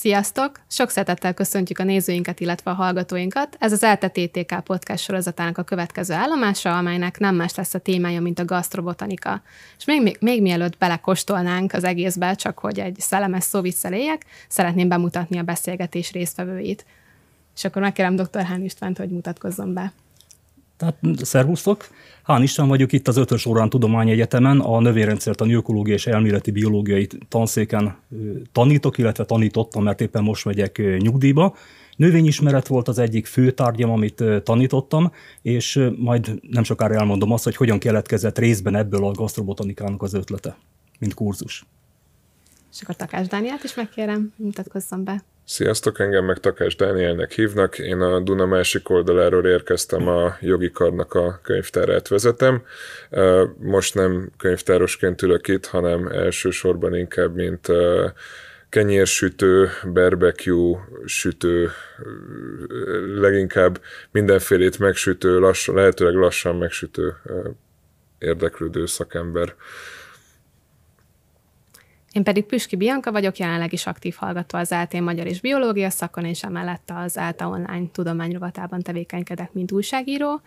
Sziasztok! Sok szeretettel köszöntjük a nézőinket, illetve a hallgatóinkat. Ez az ELTE TTK podcast sorozatának a következő állomása, amelynek nem más lesz a témája, mint a gasztrobotanika. És még, még, még mielőtt belekostolnánk az egészbe, csak hogy egy szellemes szó éljek, szeretném bemutatni a beszélgetés résztvevőit. És akkor megkérem dr. Hán Istvánt, hogy mutatkozzon be. Tehát szervusztok! Hán István vagyok itt az Ötös Órán Tudományegyetemen, a növényrendszertani ökológiai és elméleti biológiai tanszéken tanítok, illetve tanítottam, mert éppen most megyek nyugdíjba. Növényismeret volt az egyik fő tárgyam, amit tanítottam, és majd nem sokára elmondom azt, hogy hogyan keletkezett részben ebből a gasztrobotanikának az ötlete, mint kurzus. És akkor Takás Dániát is megkérem, mutatkozzon be. Sziasztok, engem meg Takás Dánielnek hívnak. Én a Duna másik oldaláról érkeztem, a jogi karnak a könyvtárát vezetem. Most nem könyvtárosként ülök itt, hanem elsősorban inkább, mint kenyérsütő, barbecue sütő, leginkább mindenfélét megsütő, lassan, lehetőleg lassan megsütő érdeklődő szakember. Én pedig Püski Bianka vagyok, jelenleg is aktív hallgató az ALT Magyar és Biológia szakon, és emellett az ALTA Online tudományrovatában tevékenykedek, mint újságíró.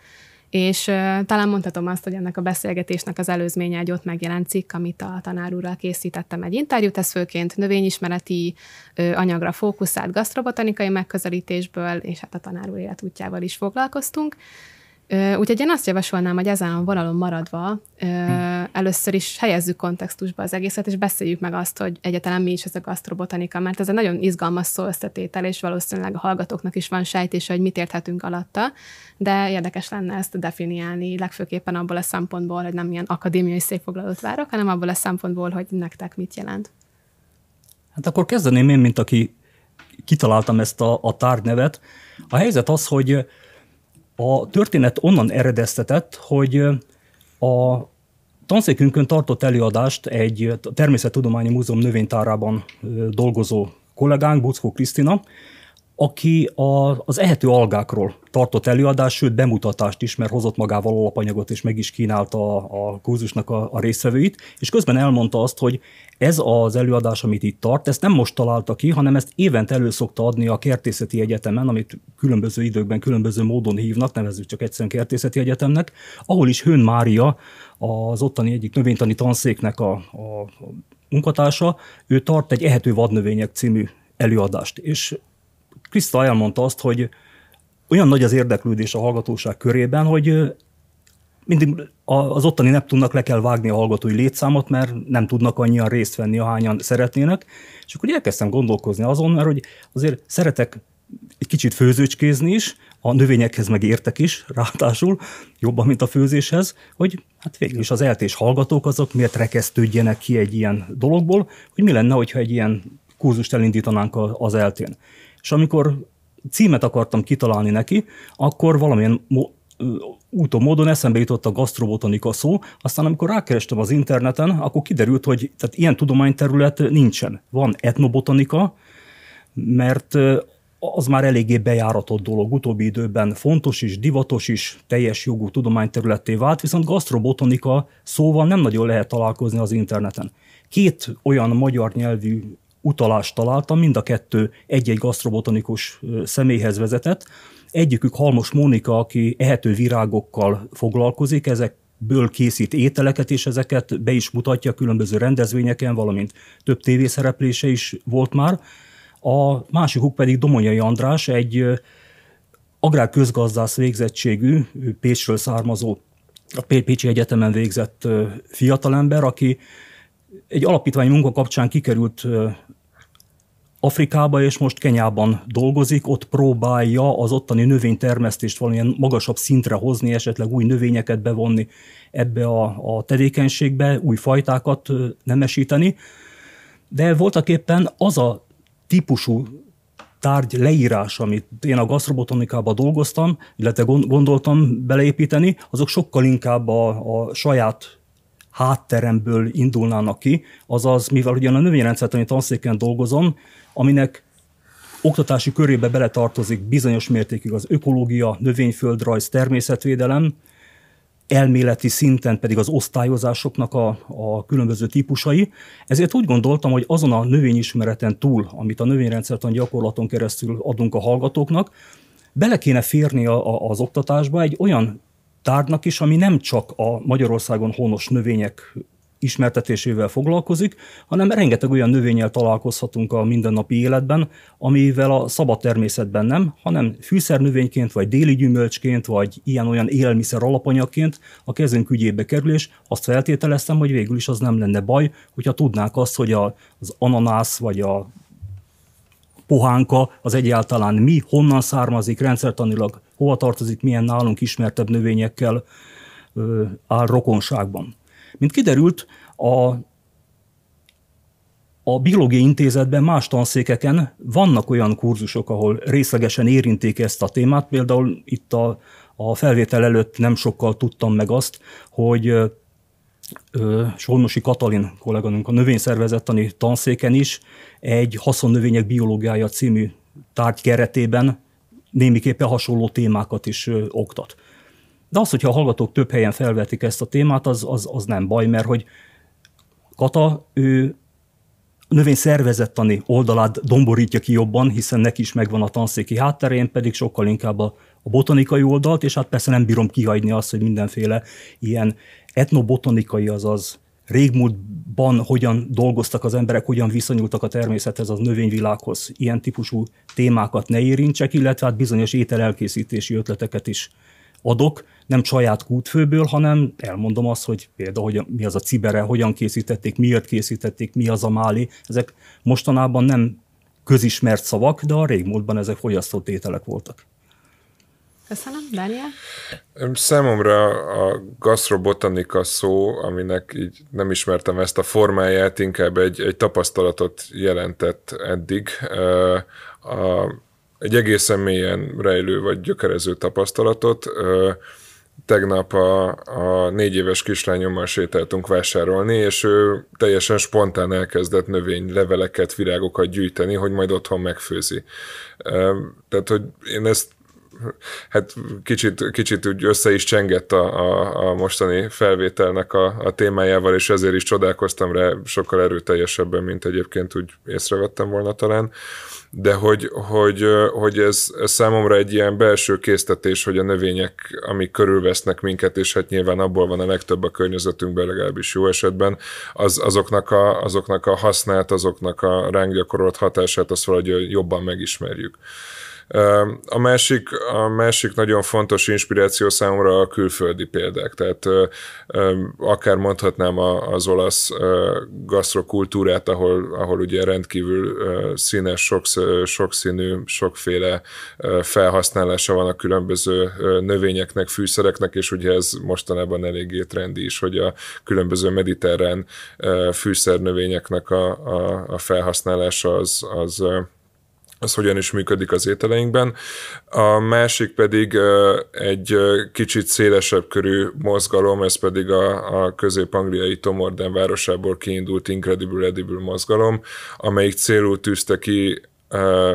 És uh, talán mondhatom azt, hogy ennek a beszélgetésnek az előzménye egy ott megjelent cikk, amit a tanár úrral készítettem egy interjút, ez főként növényismereti uh, anyagra fókuszált gasztrobotanikai megközelítésből, és hát a tanár úr életútjával is foglalkoztunk. Úgyhogy én azt javasolnám, hogy ezen a vonalon maradva először is helyezzük kontextusba az egészet, és beszéljük meg azt, hogy egyáltalán mi is ez a gasztrobotanika, mert ez egy nagyon izgalmas szó összetétel, és valószínűleg a hallgatóknak is van sejtése, hogy mit érthetünk alatta, de érdekes lenne ezt definiálni, legfőképpen abból a szempontból, hogy nem ilyen akadémiai székfoglalót várok, hanem abból a szempontból, hogy nektek mit jelent. Hát akkor kezdeném én, mint aki kitaláltam ezt a, a tárgynevet. A helyzet az, hogy a történet onnan eredeztetett, hogy a tanszékünkön tartott előadást egy Természettudományi Múzeum növénytárában dolgozó kollégánk, Buckó Krisztina, aki a, az ehető algákról tartott előadást, sőt bemutatást is, mert hozott magával alapanyagot, és meg is kínálta a, a kurzusnak a, a résztvevőit, és közben elmondta azt, hogy ez az előadás, amit itt tart, ezt nem most találta ki, hanem ezt évente elő szokta adni a Kertészeti Egyetemen, amit különböző időkben különböző módon hívnak, nevezzük csak egyszerűen Kertészeti Egyetemnek, ahol is Hőn Mária, az ottani egyik növénytani tanszéknek a, a munkatársa, ő tart egy ehető vadnövények című előadást. És Kriszta elmondta azt, hogy olyan nagy az érdeklődés a hallgatóság körében, hogy mindig az ottani Neptunnak le kell vágni a hallgatói létszámot, mert nem tudnak annyian részt venni, ahányan szeretnének. És akkor elkezdtem gondolkozni azon, mert hogy azért szeretek egy kicsit főzőcskézni is, a növényekhez meg értek is, ráadásul jobban, mint a főzéshez, hogy hát végül is az eltés hallgatók azok miért rekesztődjenek ki egy ilyen dologból, hogy mi lenne, hogyha egy ilyen kurzust elindítanánk az eltén. És amikor címet akartam kitalálni neki, akkor valamilyen úton, módon eszembe jutott a gasztrobotanika szó, aztán amikor rákerestem az interneten, akkor kiderült, hogy tehát ilyen tudományterület nincsen. Van etnobotanika, mert az már eléggé bejáratott dolog. Utóbbi időben fontos is, divatos is, teljes jogú tudományterületté vált, viszont gasztrobotanika szóval nem nagyon lehet találkozni az interneten. Két olyan magyar nyelvű utalást találtam, mind a kettő egy-egy gasztrobotanikus személyhez vezetett. Egyikük Halmos Mónika, aki ehető virágokkal foglalkozik, ezek ből készít ételeket, és ezeket be is mutatja különböző rendezvényeken, valamint több tévészereplése is volt már. A másikuk pedig Domonyai András, egy agrárközgazdász végzettségű, Pécsről származó, a Pécsi Egyetemen végzett fiatalember, aki egy alapítványi munka kapcsán kikerült Afrikába, és most Kenyában dolgozik, ott próbálja az ottani növénytermesztést valamilyen magasabb szintre hozni, esetleg új növényeket bevonni ebbe a, a tevékenységbe, új fajtákat nemesíteni. De voltak éppen az a típusú tárgy leírás, amit én a gasztrobotanikában dolgoztam, illetve gondoltam beleépíteni, azok sokkal inkább a, a saját hátteremből indulnának ki, azaz, mivel ugyan a növényrendszertani tanszéken dolgozom, aminek oktatási körébe beletartozik bizonyos mértékig az ökológia, növényföldrajz, természetvédelem, elméleti szinten pedig az osztályozásoknak a, a különböző típusai. Ezért úgy gondoltam, hogy azon a növényismereten túl, amit a növényrendszertan gyakorlaton keresztül adunk a hallgatóknak, bele kéne férni a, a, az oktatásba egy olyan tárgynak is, ami nem csak a Magyarországon honos növények ismertetésével foglalkozik, hanem rengeteg olyan növényel találkozhatunk a mindennapi életben, amivel a szabad természetben nem, hanem fűszernövényként, vagy déli gyümölcsként, vagy ilyen-olyan élelmiszer alapanyagként a kezünk ügyébe kerül, és azt feltételeztem, hogy végül is az nem lenne baj, hogyha tudnák azt, hogy az ananász, vagy a pohánka az egyáltalán mi, honnan származik, rendszertanilag hova tartozik, milyen nálunk ismertebb növényekkel ö, áll rokonságban. Mint kiderült, a, a Biológiai Intézetben más tanszékeken vannak olyan kurzusok, ahol részlegesen érinték ezt a témát. Például itt a, a felvétel előtt nem sokkal tudtam meg azt, hogy Solnosi Katalin kolléganőnk a növényszervezettani tanszéken is egy haszonnövények biológiája című tárgy keretében némiképpen hasonló témákat is oktat. De az, hogyha a hallgatók több helyen felvetik ezt a témát, az, az, az nem baj, mert hogy Kata, ő növény szervezettani oldalát domborítja ki jobban, hiszen neki is megvan a tanszéki hátterén, pedig sokkal inkább a, a botanikai oldalt, és hát persze nem bírom kihagyni azt, hogy mindenféle ilyen etnobotanikai, azaz régmúltban hogyan dolgoztak az emberek, hogyan viszonyultak a természethez, az növényvilághoz, ilyen típusú témákat ne érintsek, illetve hát bizonyos ételelkészítési ötleteket is adok, nem saját kútfőből, hanem elmondom azt, hogy például hogy mi az a cibere, hogyan készítették, miért készítették, mi az a máli. Ezek mostanában nem közismert szavak, de a régmúltban ezek fogyasztott ételek voltak. Köszönöm. Daniel? Számomra a gastrobotanika szó, aminek így nem ismertem ezt a formáját, inkább egy, egy tapasztalatot jelentett eddig. A, egy egészen mélyen rejlő vagy gyökerező tapasztalatot. Tegnap a, a négy éves kislányommal sétáltunk vásárolni, és ő teljesen spontán elkezdett növény leveleket, virágokat gyűjteni, hogy majd otthon megfőzi. Tehát, hogy én ezt hát kicsit, kicsit úgy össze is csengett a, a, a mostani felvételnek a, a témájával, és ezért is csodálkoztam rá sokkal erőteljesebben, mint egyébként úgy észrevettem volna talán de hogy, hogy, hogy ez, számomra egy ilyen belső késztetés, hogy a növények, amik körülvesznek minket, és hát nyilván abból van a legtöbb a környezetünkben, legalábbis jó esetben, az, azoknak, a, azoknak a hasznát, azoknak a ránk gyakorolt hatását, azt valahogy jobban megismerjük. A másik, a másik nagyon fontos inspiráció számomra a külföldi példák, tehát akár mondhatnám az olasz gasztrokultúrát, ahol, ahol ugye rendkívül színes, sok, sokszínű, sokféle felhasználása van a különböző növényeknek, fűszereknek, és ugye ez mostanában eléggé trendi is, hogy a különböző mediterrán fűszernövényeknek a, a, a felhasználása az, az az hogyan is működik az ételeinkben. A másik pedig egy kicsit szélesebb körű mozgalom, ez pedig a, a közép-angliai Tomorden városából kiindult Incredible Edible mozgalom, amelyik célul tűzte ki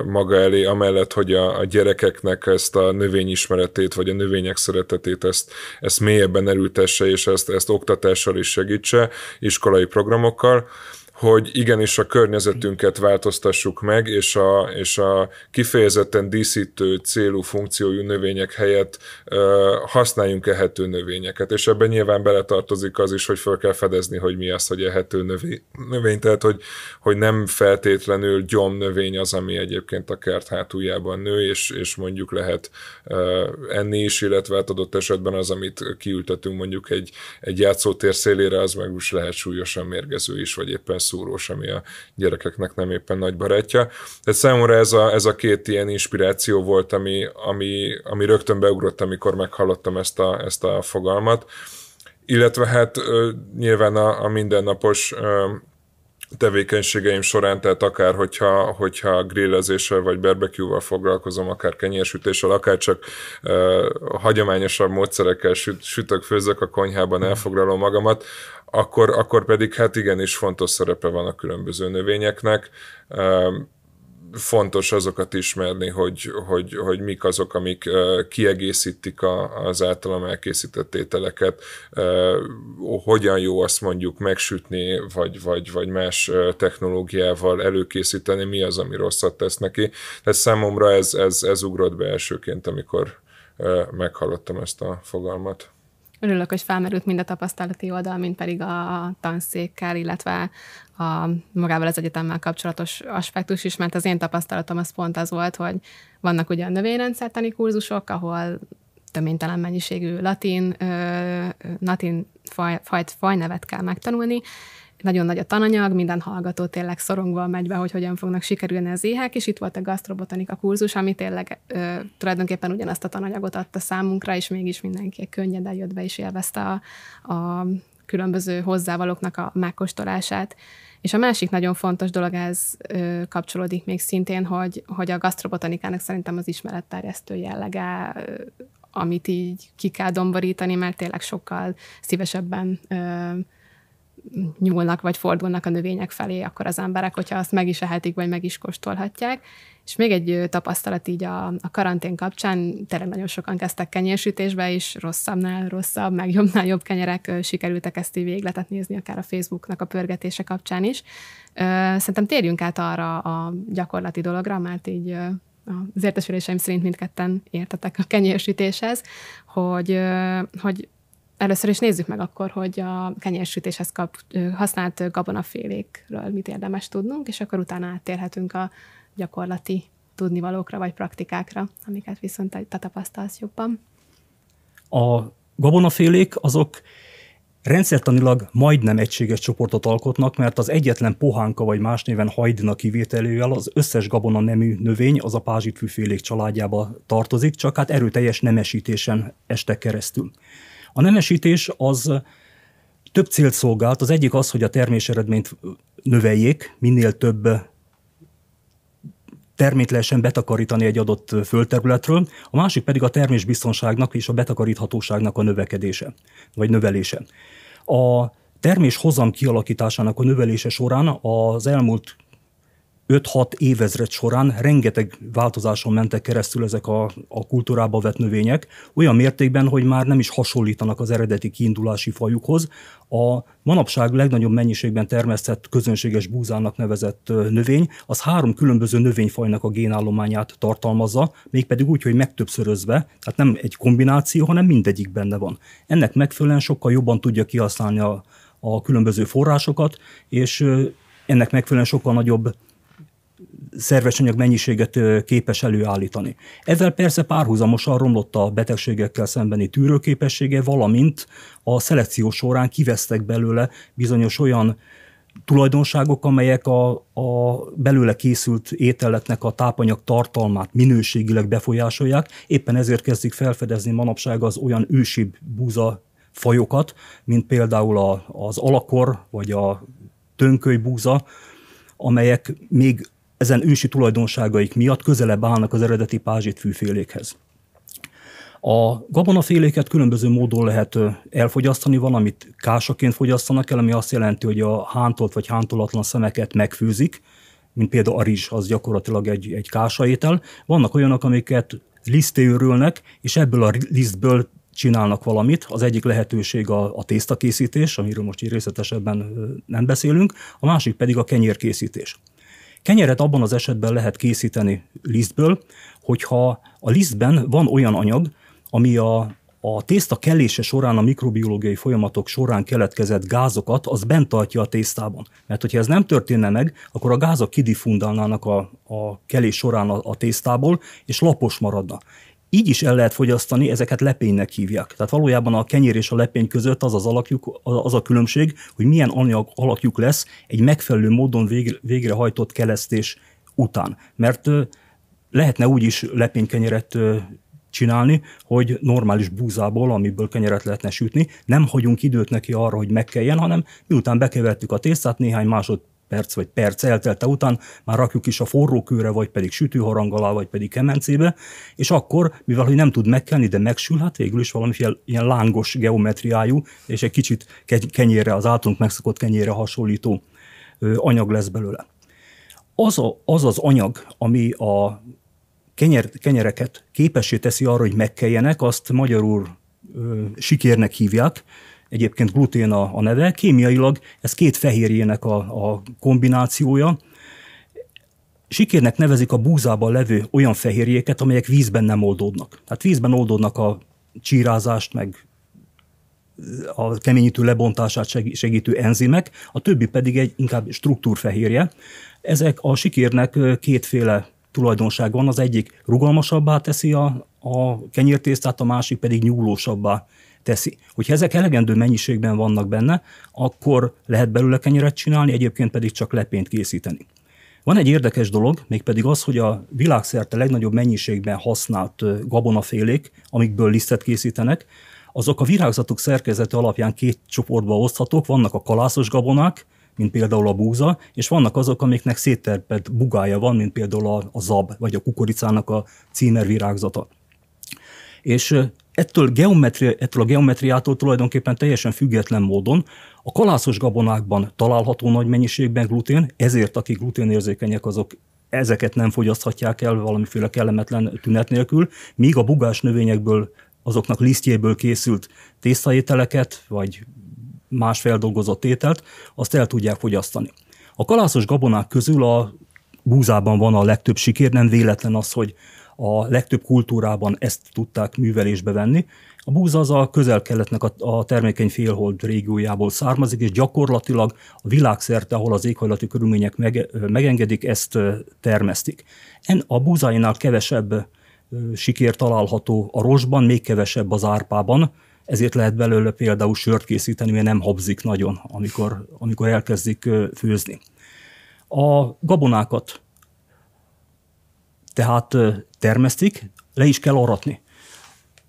maga elé, amellett, hogy a, a gyerekeknek ezt a növényismeretét, vagy a növények szeretetét, ezt, ezt mélyebben erültesse, és ezt, ezt oktatással is segítse, iskolai programokkal, hogy igenis a környezetünket változtassuk meg, és a, és a kifejezetten díszítő célú funkciójú növények helyett ö, használjunk ehető növényeket. És ebben nyilván beletartozik az is, hogy fel kell fedezni, hogy mi az, hogy ehető növény. Tehát, hogy, hogy nem feltétlenül gyom növény az, ami egyébként a kert hátuljában nő, és, és mondjuk lehet ö, enni is, illetve hát adott esetben az, amit kiültetünk mondjuk egy, egy játszótér szélére, az meg úgy lehet súlyosan mérgező is, vagy éppen szúrós, ami a gyerekeknek nem éppen nagy barátja. Tehát számomra ez a, ez a két ilyen inspiráció volt, ami, ami, ami rögtön beugrott, amikor meghallottam ezt a, ezt a fogalmat. Illetve hát nyilván a, a mindennapos tevékenységeim során, tehát akár hogyha, hogyha grillezéssel vagy barbecue-val foglalkozom, akár kenyérsütéssel, akár csak uh, hagyományosabb módszerekkel süt, sütök, főzök a konyhában, elfoglalom magamat, akkor, akkor pedig hát igenis fontos szerepe van a különböző növényeknek. Uh, fontos azokat ismerni, hogy, hogy, hogy mik azok, amik kiegészítik a, az általam elkészített ételeket, hogyan jó azt mondjuk megsütni, vagy, vagy, vagy más technológiával előkészíteni, mi az, ami rosszat tesz neki. Tehát számomra ez, ez, ez ugrott be elsőként, amikor meghallottam ezt a fogalmat. Örülök, hogy felmerült mind a tapasztalati oldal, mind pedig a tanszékkel, illetve a magával az egyetemmel kapcsolatos aspektus is, mert az én tapasztalatom az pont az volt, hogy vannak ugye a növényrendszertani kurzusok, ahol töménytelen mennyiségű latin, ö, latin faj, fajt, fajnevet kell megtanulni, nagyon nagy a tananyag, minden hallgató tényleg szorongva megy be, hogy hogyan fognak sikerülni az éhek, és itt volt a gasztrobotanika kurzus, ami tényleg ö, tulajdonképpen ugyanazt a tananyagot adta számunkra, és mégis mindenki könnyeden jött be és élvezte a, a különböző hozzávalóknak a megkóstolását. És a másik nagyon fontos dolog, ez ö, kapcsolódik még szintén, hogy, hogy a gasztrobotanikának szerintem az ismeretterjesztő jellege, ö, amit így ki kell domborítani, mert tényleg sokkal szívesebben ö, nyúlnak, vagy fordulnak a növények felé, akkor az emberek, hogyha azt meg is ehetik, vagy meg is kóstolhatják. És még egy tapasztalat így a, a karantén kapcsán, tényleg nagyon sokan kezdtek kenyérsütésbe, és rosszabbnál rosszabb, meg jobbnál jobb kenyerek sikerültek ezt így végletet nézni, akár a Facebooknak a pörgetése kapcsán is. Szerintem térjünk át arra a gyakorlati dologra, mert így az értesüléseim szerint mindketten értetek a kenyérsütéshez, hogy, hogy Először is nézzük meg akkor, hogy a kenyérsütéshez kap, használt gabonafélékről mit érdemes tudnunk, és akkor utána áttérhetünk a gyakorlati tudnivalókra vagy praktikákra, amiket viszont te tapasztalsz jobban. A gabonafélék azok rendszertanilag majdnem egységes csoportot alkotnak, mert az egyetlen pohánka vagy más néven hajdina kivételével az összes gabona nemű növény az a pázsitfűfélék családjába tartozik, csak hát erőteljes nemesítésen estek keresztül. A nemesítés az több célt szolgált. Az egyik az, hogy a termés eredményt növeljék, minél több termét lehessen betakarítani egy adott földterületről, a másik pedig a termésbiztonságnak és a betakaríthatóságnak a növekedése, vagy növelése. A termés hozam kialakításának a növelése során az elmúlt 5-6 évezred során rengeteg változáson mentek keresztül ezek a, a kultúrába vett növények, olyan mértékben, hogy már nem is hasonlítanak az eredeti kiindulási fajukhoz. A manapság legnagyobb mennyiségben termesztett közönséges búzának nevezett növény, az három különböző növényfajnak a génállományát tartalmazza, mégpedig úgy, hogy megtöbbszörözve, tehát nem egy kombináció, hanem mindegyik benne van. Ennek megfelelően sokkal jobban tudja kihasználni a, a különböző forrásokat, és ennek megfelelően sokkal nagyobb szerves anyag mennyiséget képes előállítani. Ezzel persze párhuzamosan romlott a betegségekkel szembeni tűrőképessége, valamint a szelekció során kivesztek belőle bizonyos olyan tulajdonságok, amelyek a, a belőle készült ételeknek a tápanyag tartalmát minőségileg befolyásolják. Éppen ezért kezdik felfedezni manapság az olyan ősibb búza fajokat, mint például a, az alakor vagy a tönkölybúza, amelyek még ezen ősi tulajdonságaik miatt közelebb állnak az eredeti fűfélékhez. A gabonaféléket különböző módon lehet elfogyasztani, van, amit kásaként fogyasztanak el, ami azt jelenti, hogy a hántolt vagy hántolatlan szemeket megfőzik, mint például a rizs, az gyakorlatilag egy, egy kásaétel. Vannak olyanok, amiket lisztéörülnek, és ebből a lisztből csinálnak valamit. Az egyik lehetőség a, a tésztakészítés, amiről most így részletesebben nem beszélünk, a másik pedig a kenyérkészítés. Kenyeret abban az esetben lehet készíteni lisztből, hogyha a lisztben van olyan anyag, ami a, a tészta kellése során, a mikrobiológiai folyamatok során keletkezett gázokat, az bent tartja a tésztában. Mert hogyha ez nem történne meg, akkor a gázok kidifundálnának a, a kelés során a, a tésztából, és lapos maradna. Így is el lehet fogyasztani, ezeket lepénynek hívják. Tehát valójában a kenyér és a lepény között az az alakjuk, az a különbség, hogy milyen anyag alakjuk lesz egy megfelelő módon végre, végrehajtott kelesztés után. Mert lehetne úgy is lepénykenyeret csinálni, hogy normális búzából, amiből kenyeret lehetne sütni, nem hagyunk időt neki arra, hogy megkeljen, hanem miután bekevertük a tésztát, néhány másod perc vagy perc eltelte után már rakjuk is a forró kőre, vagy pedig sütőharang alá, vagy pedig kemencébe, és akkor, mivel hogy nem tud megkelni, de megsül, hát végül is valami ilyen lángos geometriájú, és egy kicsit kenyére, az általunk megszokott kenyére hasonlító anyag lesz belőle. az, a, az az anyag, ami a kenyer, kenyereket képessé teszi arra, hogy megkeljenek, azt magyarul ö, sikérnek hívják, egyébként glutén a, a neve, kémiailag ez két fehérjének a, a kombinációja. Sikérnek nevezik a búzában levő olyan fehérjéket, amelyek vízben nem oldódnak. Tehát vízben oldódnak a csírázást, meg a keményítő lebontását segítő enzimek, a többi pedig egy inkább struktúrfehérje. Ezek a sikérnek kétféle tulajdonság van, az egyik rugalmasabbá teszi a, a kenyértésztát, a másik pedig nyúlósabbá teszi. Hogyha ezek elegendő mennyiségben vannak benne, akkor lehet belőle kenyeret csinálni, egyébként pedig csak lepényt készíteni. Van egy érdekes dolog, mégpedig az, hogy a világszerte legnagyobb mennyiségben használt gabonafélék, amikből lisztet készítenek, azok a virágzatok szerkezete alapján két csoportba oszthatók, vannak a kalászos gabonák, mint például a búza, és vannak azok, amiknek szétterpett bugája van, mint például a, zab, vagy a kukoricának a címer virágzata. És ettől, geometri, ettől a geometriától tulajdonképpen teljesen független módon a kalászos gabonákban található nagy mennyiségben glutén, ezért akik gluténérzékenyek, azok ezeket nem fogyaszthatják el valamiféle kellemetlen tünet nélkül, míg a bugás növényekből, azoknak lisztjéből készült tésztaételeket, vagy más feldolgozott ételt, azt el tudják fogyasztani. A kalászos gabonák közül a búzában van a legtöbb siker, nem véletlen az, hogy a legtöbb kultúrában ezt tudták művelésbe venni. A búza az a közel-keletnek a, a termékeny félhold régiójából származik, és gyakorlatilag a világszerte, ahol az éghajlati körülmények meg, megengedik, ezt termesztik. En a búzáinál kevesebb sikér található a rosban, még kevesebb az árpában, ezért lehet belőle például sört készíteni, mert nem habzik nagyon, amikor, amikor elkezdik főzni. A gabonákat tehát termesztik, le is kell aratni.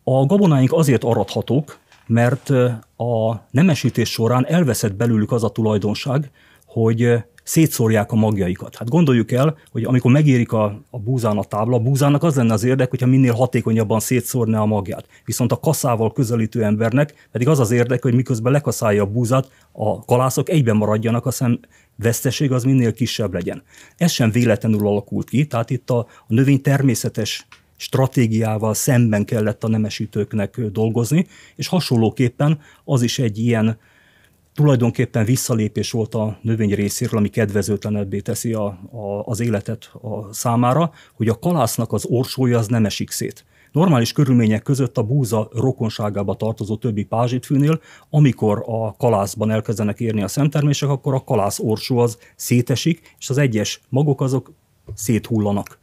A gabonáink azért arathatók, mert a nemesítés során elveszett belőlük az a tulajdonság, hogy szétszórják a magjaikat. Hát gondoljuk el, hogy amikor megérik a, a búzán a tábla, a búzának az lenne az érdek, hogyha minél hatékonyabban szétszórná a magját. Viszont a kaszával közelítő embernek pedig az az érdek, hogy miközben lekaszálja a búzát, a kalászok egyben maradjanak, a szem veszteség az minél kisebb legyen. Ez sem véletlenül alakult ki, tehát itt a, a növény természetes stratégiával szemben kellett a nemesítőknek dolgozni, és hasonlóképpen az is egy ilyen tulajdonképpen visszalépés volt a növény részéről, ami kedvezőtlenebbé teszi a, a, az életet a számára, hogy a kalásznak az orsója az nem esik szét. Normális körülmények között a búza rokonságába tartozó többi pázsitfűnél, amikor a kalászban elkezdenek érni a szemtermések, akkor a kalász orsó az szétesik, és az egyes magok azok széthullanak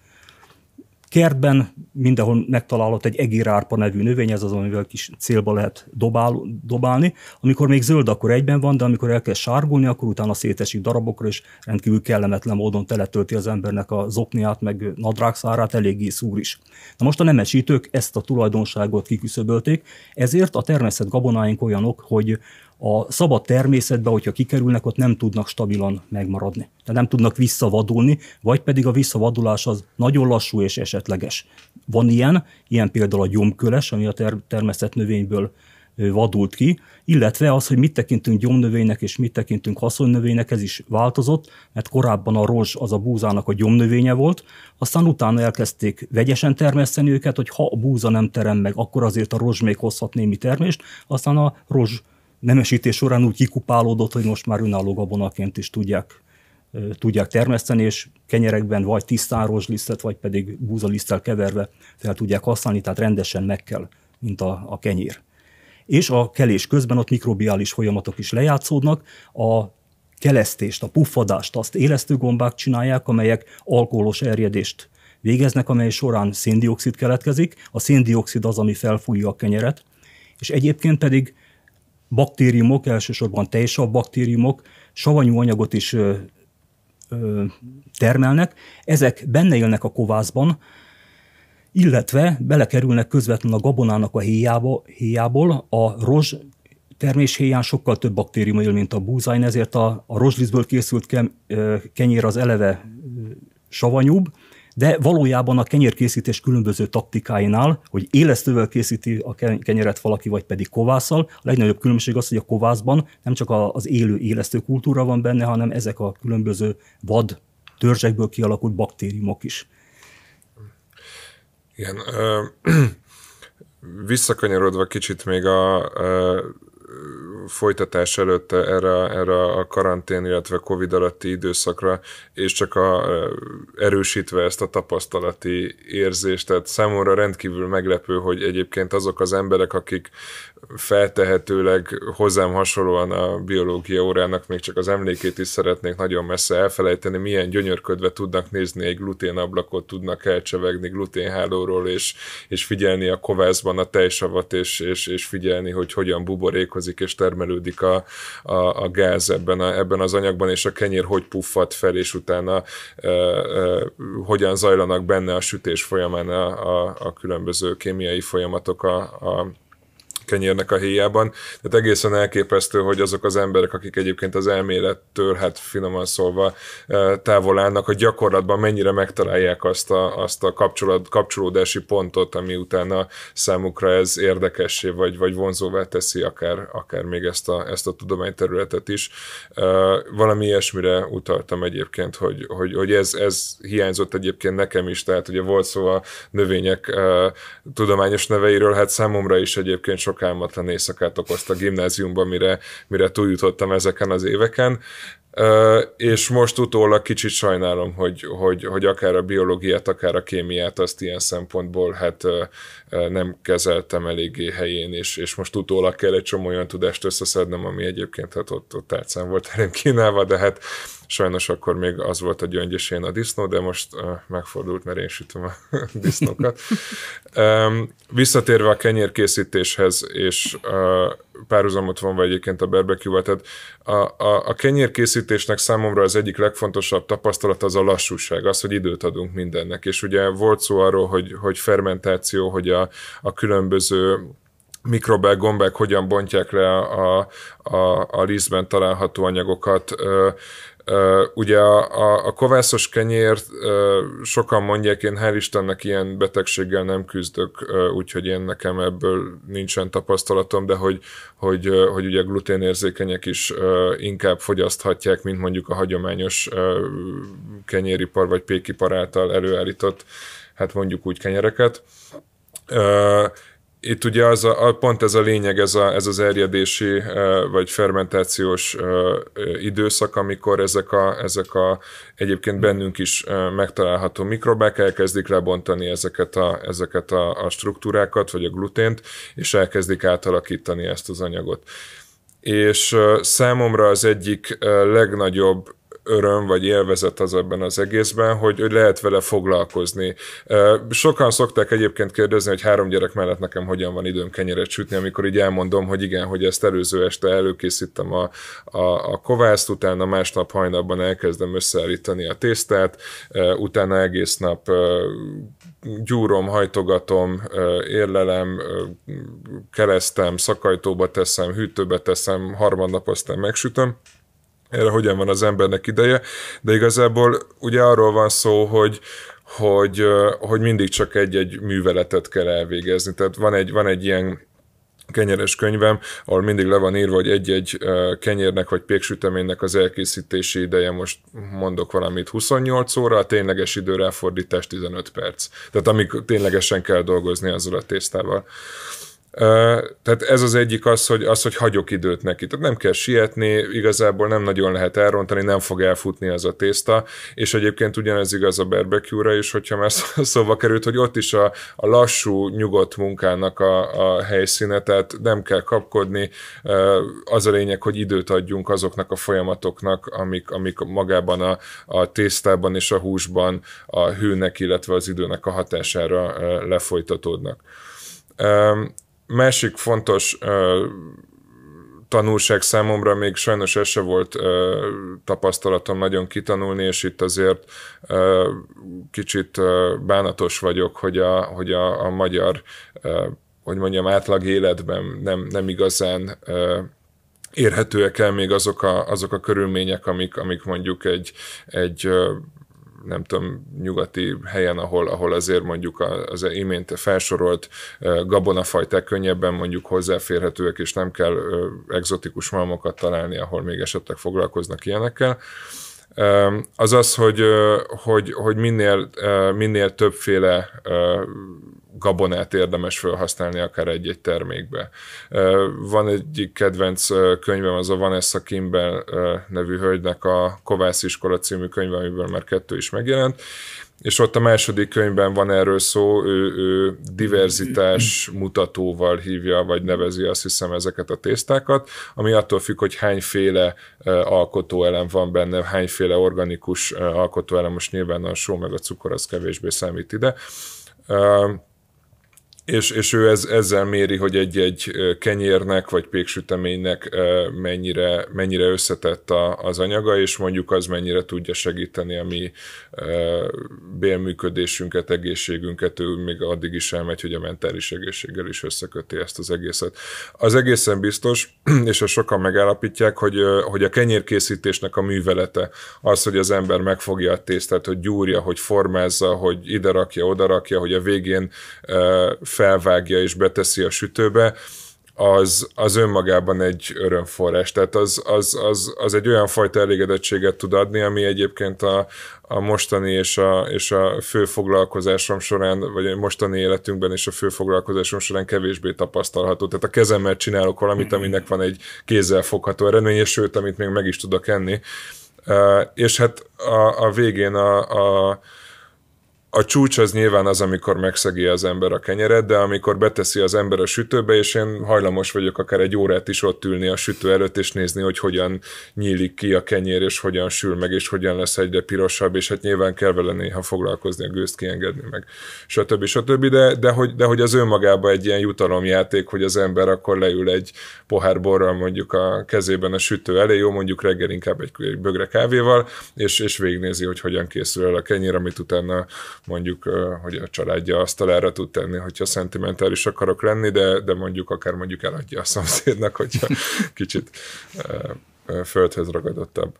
kertben mindenhol megtalálhat egy egérárpa nevű növény, ez az, amivel kis célba lehet dobál, dobálni. Amikor még zöld, akkor egyben van, de amikor elkezd sárgulni, akkor utána szétesik darabokra, és rendkívül kellemetlen módon teletölti az embernek a zokniát, meg nadrágszárát, eléggé szúr is. Na most a nemesítők ezt a tulajdonságot kiküszöbölték, ezért a természet gabonáink olyanok, hogy a szabad természetbe, hogyha kikerülnek, ott nem tudnak stabilan megmaradni. Tehát nem tudnak visszavadulni, vagy pedig a visszavadulás az nagyon lassú és esetleges. Van ilyen, ilyen például a gyomköles, ami a ter- természet növényből vadult ki, illetve az, hogy mit tekintünk gyomnövénynek és mit tekintünk haszonnövénynek, ez is változott, mert korábban a rozs az a búzának a gyomnövénye volt, aztán utána elkezdték vegyesen termeszteni őket, hogy ha a búza nem terem meg, akkor azért a rozs még hozhat némi termést, aztán a rozs nemesítés során úgy kikupálódott, hogy most már önálló gabonaként is tudják, tudják termeszteni, és kenyerekben vagy tisztán rozslisztet, vagy pedig búzaliszttel keverve fel tudják használni, tehát rendesen meg kell, mint a, a kenyér. És a kelés közben ott mikrobiális folyamatok is lejátszódnak, a kelesztést, a puffadást azt élesztőgombák csinálják, amelyek alkoholos erjedést végeznek, amely során széndiokszid keletkezik. A széndiokszid az, ami felfújja a kenyeret, és egyébként pedig baktériumok, elsősorban tejsav baktériumok savanyú anyagot is ö, ö, termelnek, ezek benne élnek a kovászban, illetve belekerülnek közvetlenül a gabonának a héjába, héjából, a rozs termés héján sokkal több baktérium él, mint a búzáin, ezért a, a rozslizből készült kem, kenyér az eleve savanyúbb, de valójában a kenyérkészítés különböző taktikáinál, hogy élesztővel készíti a kenyeret valaki, vagy pedig kovásszal, a legnagyobb különbség az, hogy a kovászban nem csak az élő élesztő kultúra van benne, hanem ezek a különböző vad törzsekből kialakult baktériumok is. Igen. Ö, visszakanyarodva kicsit még a, folytatás előtt erre, erre a karantén, illetve Covid alatti időszakra, és csak a, erősítve ezt a tapasztalati érzést. Tehát számomra rendkívül meglepő, hogy egyébként azok az emberek, akik feltehetőleg hozzám hasonlóan a biológia órának még csak az emlékét is szeretnék nagyon messze elfelejteni, milyen gyönyörködve tudnak nézni egy gluténablakot, tudnak elcsevegni gluténhálóról, és, és figyelni a kovászban a tejsavat, és, és, és figyelni, hogy hogyan buborékozik és termelődik a, a, a gáz ebben, a, ebben az anyagban, és a kenyér hogy puffad fel, és utána e, e, hogyan zajlanak benne a sütés folyamán a, a, a különböző kémiai folyamatok a, a kenyérnek a héjában. Tehát egészen elképesztő, hogy azok az emberek, akik egyébként az elmélettől, hát finoman szólva eh, távol állnak, hogy gyakorlatban mennyire megtalálják azt a, azt a kapcsolat, kapcsolódási pontot, ami utána számukra ez érdekessé vagy, vagy vonzóvá teszi akár, akár még ezt a, ezt a tudományterületet is. Eh, valami ilyesmire utaltam egyébként, hogy, hogy, hogy ez, ez hiányzott egyébként nekem is, tehát ugye volt szó a növények eh, tudományos neveiről, hát számomra is egyébként sok sok álmatlan éjszakát okozta a gimnáziumban, mire, mire túljutottam ezeken az éveken. És most utólag kicsit sajnálom, hogy, hogy, hogy akár a biológiát, akár a kémiát azt ilyen szempontból hát nem kezeltem eléggé helyén, és, és most utólag kell egy csomó olyan tudást összeszednem, ami egyébként hát ott, ott tárcán volt elém kínálva, de hát sajnos akkor még az volt a gyöngyösén a disznó, de most uh, megfordult, mert én sütöm a disznókat. Um, visszatérve a kenyérkészítéshez, és uh, párhuzamot van vagy egyébként a barbecue tehát a, a, a kenyérkészítésnek számomra az egyik legfontosabb tapasztalat az a lassúság, az, hogy időt adunk mindennek, és ugye volt szó arról, hogy, hogy fermentáció, hogy a, a különböző mikrobák, gombák hogyan bontják le a, a, a, a lisztben található anyagokat. Ugye a, a, a kovászos kenyért sokan mondják, én hál' Istennek ilyen betegséggel nem küzdök, úgyhogy én nekem ebből nincsen tapasztalatom, de hogy, hogy, hogy ugye gluténérzékenyek is inkább fogyaszthatják, mint mondjuk a hagyományos kenyéripar vagy pékipar által előállított, hát mondjuk úgy kenyereket. Uh, itt ugye az a, pont ez a lényeg, ez, a, ez az erjedési vagy fermentációs időszak, amikor ezek a, ezek a egyébként bennünk is megtalálható mikrobák elkezdik lebontani ezeket a, ezeket a, a struktúrákat, vagy a glutént, és elkezdik átalakítani ezt az anyagot. És számomra az egyik legnagyobb öröm vagy élvezet az ebben az egészben, hogy, hogy lehet vele foglalkozni. Sokan szokták egyébként kérdezni, hogy három gyerek mellett nekem hogyan van időm kenyeret sütni, amikor így elmondom, hogy igen, hogy ezt előző este előkészítem a, a, a kovászt, utána másnap hajnalban elkezdem összeállítani a tésztát, utána egész nap gyúrom, hajtogatom, érlelem, keresztem, szakajtóba teszem, hűtőbe teszem, harmadnap aztán megsütöm erre hogyan van az embernek ideje, de igazából ugye arról van szó, hogy, hogy, hogy mindig csak egy-egy műveletet kell elvégezni. Tehát van egy, van egy ilyen kenyeres könyvem, ahol mindig le van írva, hogy egy-egy kenyérnek vagy péksüteménynek az elkészítési ideje, most mondok valamit, 28 óra, a tényleges időráfordítás 15 perc. Tehát amíg ténylegesen kell dolgozni azzal a tésztával. Tehát ez az egyik az, hogy, az, hogy hagyok időt neki. Tehát nem kell sietni, igazából nem nagyon lehet elrontani, nem fog elfutni az a tészta, és egyébként ugyanez igaz a barbecue-ra is, hogyha már szóba került, hogy ott is a, a lassú, nyugodt munkának a, a helyszíne, tehát nem kell kapkodni. Az a lényeg, hogy időt adjunk azoknak a folyamatoknak, amik, amik magában a, a tésztában és a húsban a hőnek, illetve az időnek a hatására lefolytatódnak. Másik fontos uh, tanulság számomra még sajnos ez se volt uh, tapasztalatom nagyon kitanulni, és itt azért uh, kicsit uh, bánatos vagyok, hogy a, hogy a, a magyar, uh, hogy mondjam, átlag életben nem, nem igazán uh, érhetőek el még azok a, azok a körülmények, amik, amik mondjuk egy, egy nem tudom, nyugati helyen, ahol, ahol azért mondjuk az imént felsorolt gabonafajták könnyebben mondjuk hozzáférhetőek, és nem kell egzotikus malmokat találni, ahol még esetleg foglalkoznak ilyenekkel. az az, hogy, hogy, hogy minél, minél többféle gabonát érdemes felhasználni akár egy-egy termékbe. Van egy kedvenc könyvem, az a Vanessa Kimball nevű hölgynek a Kovász iskola című könyve, amiből már kettő is megjelent, és ott a második könyvben van erről szó, ő, ő diverzitás mutatóval hívja, vagy nevezi azt hiszem ezeket a tésztákat, ami attól függ, hogy hányféle alkotóelem van benne, hányféle organikus alkotóelem, most nyilván a só meg a cukor az kevésbé számít ide és, és ő ez, ezzel méri, hogy egy-egy kenyérnek vagy péksüteménynek mennyire, mennyire összetett a, az anyaga, és mondjuk az mennyire tudja segíteni a mi bélműködésünket, egészségünket, ő még addig is elmegy, hogy a mentális egészséggel is összeköti ezt az egészet. Az egészen biztos, és a sokan megállapítják, hogy, hogy a kenyérkészítésnek a művelete az, hogy az ember megfogja a tésztát, hogy gyúrja, hogy formázza, hogy ide rakja, oda rakja, hogy a végén felvágja és beteszi a sütőbe, az, az önmagában egy örömforrás. Tehát az, az, az, az egy olyan fajta elégedettséget tud adni, ami egyébként a, a mostani és a, és a fő foglalkozásom során, vagy a mostani életünkben és a fő foglalkozásom során kevésbé tapasztalható. Tehát a kezemmel csinálok valamit, aminek van egy kézzel fogható eredménye, sőt, amit még meg is tudok enni. És hát a, a végén a, a a csúcs az nyilván az, amikor megszegi az ember a kenyeret, de amikor beteszi az ember a sütőbe, és én hajlamos vagyok akár egy órát is ott ülni a sütő előtt, és nézni, hogy hogyan nyílik ki a kenyér, és hogyan sül meg, és hogyan lesz egyre pirosabb, és hát nyilván kell vele néha foglalkozni, a gőzt kiengedni, meg stb. stb. De, de, hogy, de hogy az önmagában egy ilyen jutalomjáték, hogy az ember akkor leül egy pohár borral mondjuk a kezében a sütő elé, jó, mondjuk reggel inkább egy, egy bögre kávéval, és, és végignézi, hogy hogyan készül el a kenyér, amit utána mondjuk, hogy a családja asztalára tud tenni, hogyha szentimentális akarok lenni, de, de mondjuk akár mondjuk eladja a szomszédnak, hogyha kicsit földhöz ragadottabb.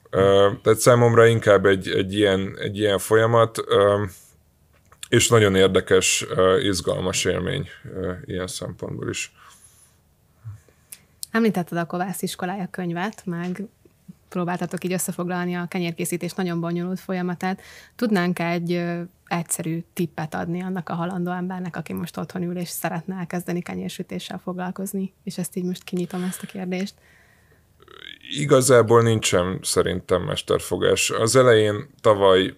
Tehát számomra inkább egy, egy, ilyen, egy ilyen folyamat, és nagyon érdekes, izgalmas élmény ilyen szempontból is. Említetted a Kovász iskolája könyvet, meg próbáltatok így összefoglalni a kenyérkészítés nagyon bonyolult folyamatát. Tudnánk egy egyszerű tippet adni annak a halandó embernek, aki most otthon ül és szeretne elkezdeni kenyérsütéssel foglalkozni? És ezt így most kinyitom ezt a kérdést. Igazából nincsen szerintem mesterfogás. Az elején tavaly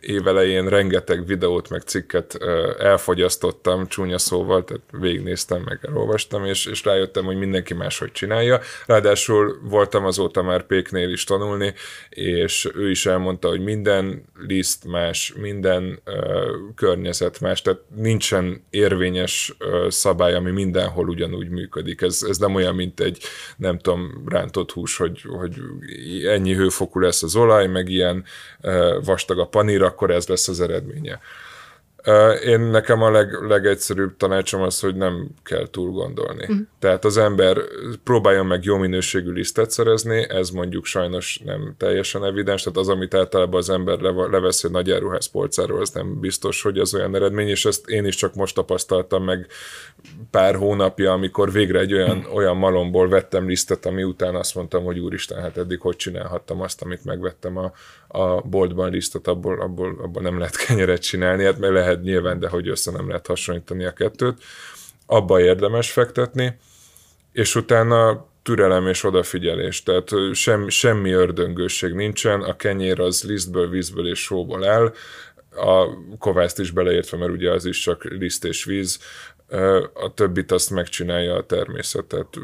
évelején rengeteg videót meg cikket elfogyasztottam csúnya szóval, tehát végignéztem, meg elolvastam, és, és rájöttem, hogy mindenki máshogy csinálja. Ráadásul voltam azóta már Péknél is tanulni, és ő is elmondta, hogy minden liszt más, minden uh, környezet más, tehát nincsen érvényes uh, szabály, ami mindenhol ugyanúgy működik. Ez, ez nem olyan, mint egy, nem tudom, rántott hús, hogy, hogy ennyi hőfokú lesz az olaj, meg ilyen uh, vastag a panír, akkor ez lesz az eredménye. Én nekem a leg, legegyszerűbb tanácsom az, hogy nem kell túl gondolni. Uh-huh. Tehát az ember próbáljon meg jó minőségű lisztet szerezni, ez mondjuk sajnos nem teljesen evidens, tehát az, amit általában az ember levesz egy nagy áruház polcáról, az nem biztos, hogy az olyan eredmény, és ezt én is csak most tapasztaltam meg pár hónapja, amikor végre egy olyan, uh-huh. olyan malomból vettem lisztet, ami után azt mondtam, hogy úristen, hát eddig hogy csinálhattam azt, amit megvettem a, a boltban lisztet, abból, abból, abból nem lehet kenyeret csinálni, hát mert lehet nyilván, de hogy össze nem lehet hasonlítani a kettőt. Abba érdemes fektetni, és utána türelem és odafigyelés, tehát sem, semmi ördöngőség nincsen, a kenyér az lisztből, vízből és sóból áll, a kovászt is beleértve, mert ugye az is csak liszt és víz, a többit azt megcsinálja a természetet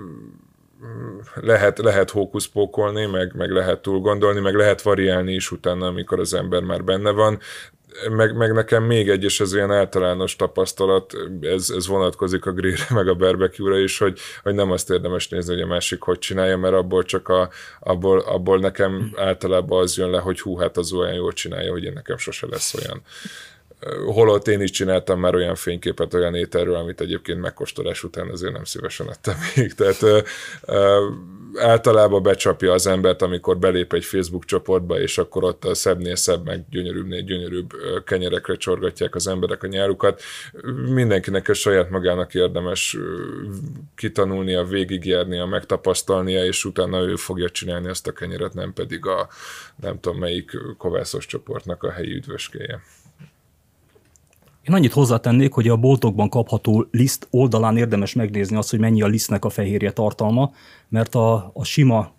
lehet, lehet hókuszpókolni, meg, meg lehet túl gondolni, meg lehet variálni is utána, amikor az ember már benne van, meg, meg nekem még egy, és ez olyan általános tapasztalat, ez, ez vonatkozik a grillre, meg a barbecue-ra is, hogy, hogy nem azt érdemes nézni, hogy a másik hogy csinálja, mert abból csak a, abból, abból nekem általában az jön le, hogy hú, hát az olyan jól csinálja, hogy én nekem sose lesz olyan holott én is csináltam már olyan fényképet olyan ételről, amit egyébként megkóstolás után azért nem szívesen ettem még. Tehát általában becsapja az embert, amikor belép egy Facebook csoportba, és akkor ott a szebbnél szebb, meg gyönyörűbbnél gyönyörűbb kenyerekre csorgatják az emberek a nyárukat. Mindenkinek a saját magának érdemes kitanulnia, végigjárnia, megtapasztalnia, és utána ő fogja csinálni ezt a kenyeret, nem pedig a nem tudom melyik kovászos csoportnak a helyi üdvöskéje. Én annyit hozzátennék, hogy a boltokban kapható liszt oldalán érdemes megnézni azt, hogy mennyi a lisztnek a fehérje tartalma, mert a, a sima,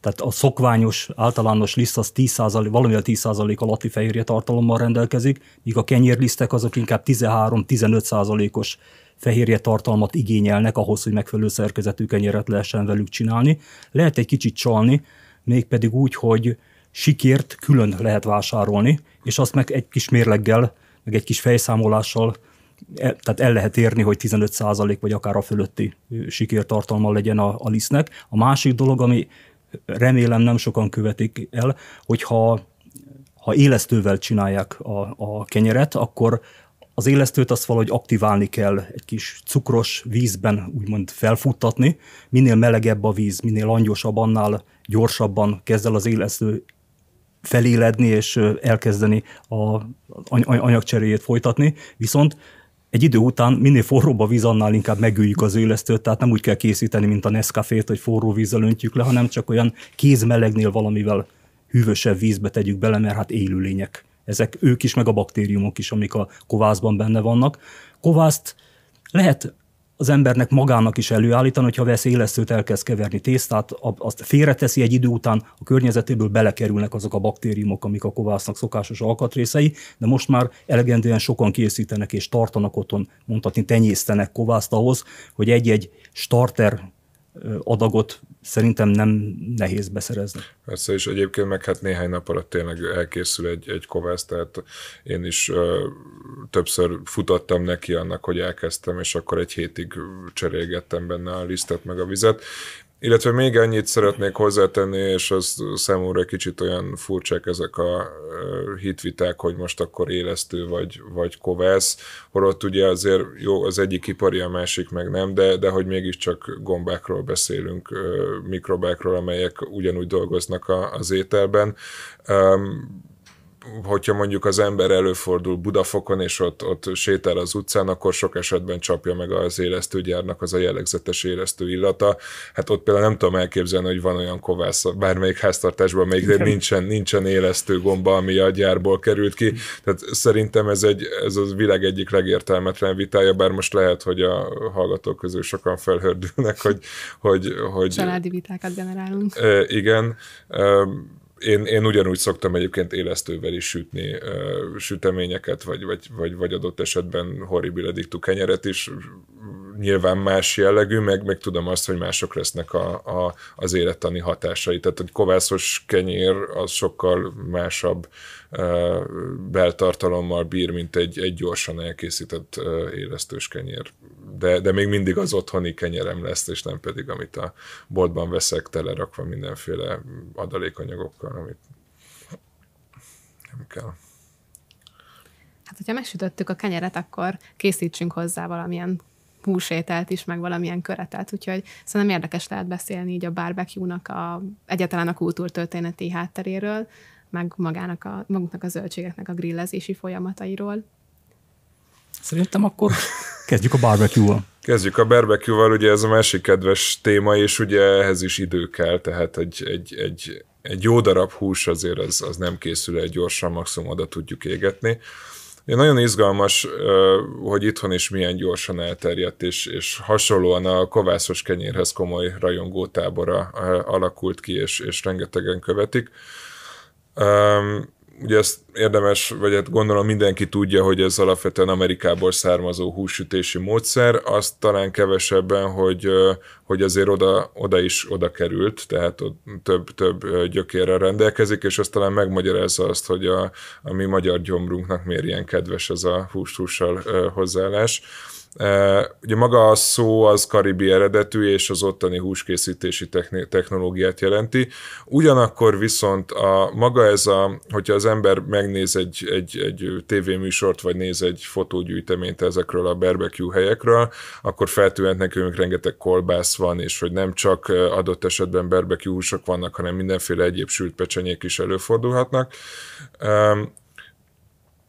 tehát a szokványos, általános liszt az 10%, valamivel 10% alatti fehérje tartalommal rendelkezik, míg a kenyérlisztek azok inkább 13-15%-os fehérje tartalmat igényelnek ahhoz, hogy megfelelő szerkezetű kenyeret lehessen velük csinálni. Lehet egy kicsit csalni, mégpedig úgy, hogy sikért külön lehet vásárolni, és azt meg egy kis mérleggel meg egy kis fejszámolással el, tehát el lehet érni, hogy 15% vagy akár a fölötti sikertartalma legyen a, a lisztnek. A másik dolog, ami remélem nem sokan követik el, hogyha ha élesztővel csinálják a, a kenyeret, akkor az élesztőt azt valahogy aktiválni kell, egy kis cukros vízben úgymond felfuttatni. Minél melegebb a víz, minél langyosabb, annál gyorsabban kezd el az élesztő feléledni és elkezdeni a anyagcseréjét folytatni, viszont egy idő után minél forróbb a víz, annál inkább megüljük az élesztőt, tehát nem úgy kell készíteni, mint a Nescafét, hogy forró vízzel öntjük le, hanem csak olyan kézmelegnél valamivel hűvösebb vízbe tegyük bele, mert hát élőlények. Ezek ők is, meg a baktériumok is, amik a kovászban benne vannak. Kovászt lehet az embernek magának is előállítani, hogyha vesz élesztőt, elkezd keverni tésztát, azt félreteszi egy idő után, a környezetéből belekerülnek azok a baktériumok, amik a kovásznak szokásos alkatrészei, de most már elegendően sokan készítenek és tartanak otthon, mondhatni, tenyésztenek kovászt ahhoz, hogy egy-egy starter adagot szerintem nem nehéz beszerezni. Persze, és egyébként meg hát néhány nap alatt tényleg elkészül egy, egy kovász, tehát én is ö, többször futottam neki annak, hogy elkezdtem, és akkor egy hétig cserélgettem benne a lisztet meg a vizet, illetve még annyit szeretnék hozzátenni, és az számomra kicsit olyan furcsák ezek a hitviták, hogy most akkor élesztő vagy, vagy kovász, holott ugye azért jó, az egyik ipari, a másik meg nem, de, de hogy mégiscsak gombákról beszélünk, mikrobákról, amelyek ugyanúgy dolgoznak a, az ételben hogyha mondjuk az ember előfordul Budafokon, és ott, ott sétál az utcán, akkor sok esetben csapja meg az élesztőgyárnak az a jellegzetes élesztő illata. Hát ott például nem tudom elképzelni, hogy van olyan kovász bármelyik háztartásban, amelyik nincsen, nincsen élesztő gomba, ami a gyárból került ki. Tehát szerintem ez, egy, ez a világ egyik legértelmetlen vitája, bár most lehet, hogy a hallgatók közül sokan felhördülnek, hogy... hogy, hogy Családi vitákat generálunk. Igen. Én, én ugyanúgy szoktam egyébként élesztővel is sütni süteményeket, vagy, vagy, vagy, vagy adott esetben horrible dictu kenyeret is, nyilván más jellegű, meg, meg tudom azt, hogy mások lesznek a, a, az élettani hatásai. Tehát egy kovászos kenyér az sokkal másabb uh, beltartalommal bír, mint egy, egy gyorsan elkészített uh, élesztős kenyér. De, de még mindig az otthoni kenyerem lesz, és nem pedig amit a boltban veszek telerakva mindenféle adalékanyagokkal, amit nem kell. Hát, hogyha megsütöttük a kenyeret, akkor készítsünk hozzá valamilyen húsételt is, meg valamilyen köretet, úgyhogy szerintem érdekes lehet beszélni így a barbecue-nak a, egyáltalán a kultúrtörténeti hátteréről, meg magának a, maguknak a zöldségeknek a grillezési folyamatairól. Szerintem akkor kezdjük a barbecue-val. Kezdjük a barbecue-val, ugye ez a másik kedves téma, és ugye ehhez is idő kell, tehát egy, egy, egy, egy jó darab hús azért az, az nem készül egy gyorsan, maximum oda tudjuk égetni. Én nagyon izgalmas, hogy itthon is milyen gyorsan elterjedt, és, és hasonlóan a kovászos kenyérhez komoly rajongótábora alakult ki, és, és rengetegen követik ugye ezt érdemes, vagy hát gondolom mindenki tudja, hogy ez alapvetően Amerikából származó húsütési módszer, azt talán kevesebben, hogy, hogy azért oda, oda is oda került, tehát több, több gyökérrel rendelkezik, és azt talán megmagyarázza azt, hogy a, a mi magyar gyomrunknak miért ilyen kedves ez a hús-hússal hozzáállás. Ugye maga a szó az karibi eredetű, és az ottani húskészítési technológiát jelenti. Ugyanakkor viszont a maga ez a, hogyha az ember megnéz egy, egy, egy tévéműsort, vagy néz egy fotógyűjteményt ezekről a barbecue helyekről, akkor feltűnhet nekünk rengeteg kolbász van, és hogy nem csak adott esetben barbecue húsok vannak, hanem mindenféle egyéb sült pecsenyék is előfordulhatnak.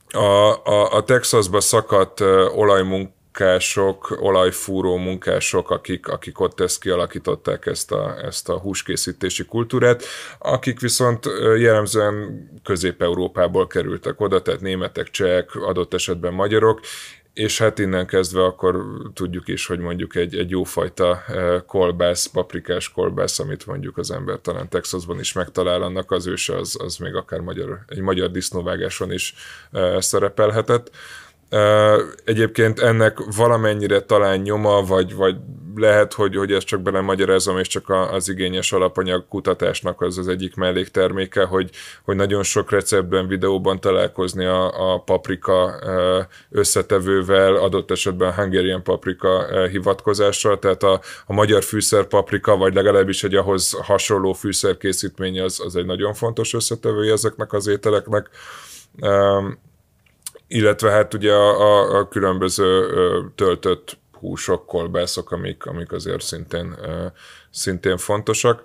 A, a, a Texasba szakadt olajmunk munkások, olajfúró munkások, akik, akik ott ezt kialakították ezt a, ezt a húskészítési kultúrát, akik viszont jellemzően Közép-Európából kerültek oda, tehát németek, csehek, adott esetben magyarok, és hát innen kezdve akkor tudjuk is, hogy mondjuk egy, egy jófajta kolbász, paprikás kolbász, amit mondjuk az ember talán Texasban is megtalál, annak az őse az, az még akár magyar, egy magyar disznóvágáson is szerepelhetett. Egyébként ennek valamennyire talán nyoma, vagy, vagy lehet, hogy, hogy ezt csak belemagyarázom, és csak az igényes alapanyag kutatásnak az az egyik mellékterméke, hogy, hogy nagyon sok receptben, videóban találkozni a, a paprika összetevővel, adott esetben Hungarian paprika hivatkozással, tehát a, a magyar fűszer paprika, vagy legalábbis egy ahhoz hasonló fűszerkészítmény az, az egy nagyon fontos összetevője ezeknek az ételeknek illetve hát ugye a, a, a különböző töltött húsok, kolbászok, amik, amik azért szintén, szintén fontosak.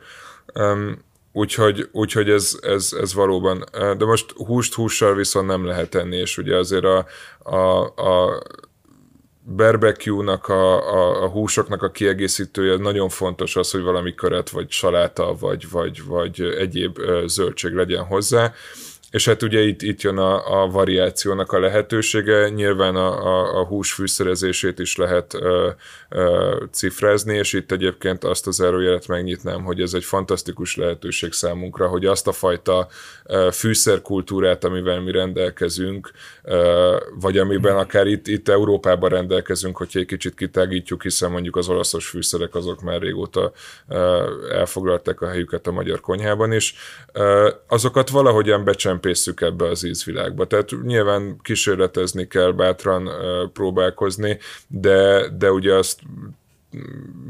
Úgyhogy, úgyhogy ez, ez, ez valóban, de most húst hússal viszont nem lehet enni, és ugye azért a, a, a barbecue-nak, a, a, a húsoknak a kiegészítője nagyon fontos az, hogy valami köret, vagy saláta, vagy, vagy, vagy egyéb zöldség legyen hozzá és hát ugye itt, itt jön a, a variációnak a lehetősége, nyilván a, a, a hús fűszerezését is lehet ö, ö, cifrázni, és itt egyébként azt az erőjelet megnyitnám, hogy ez egy fantasztikus lehetőség számunkra, hogy azt a fajta ö, fűszerkultúrát, amivel mi rendelkezünk, ö, vagy amiben akár itt, itt Európában rendelkezünk, hogyha egy kicsit kitágítjuk, hiszen mondjuk az olaszos fűszerek azok már régóta ö, elfoglalták a helyüket a magyar konyhában is, ö, azokat valahogyan becsem becsempészük ebbe az ízvilágba. Tehát nyilván kísérletezni kell, bátran próbálkozni, de, de ugye azt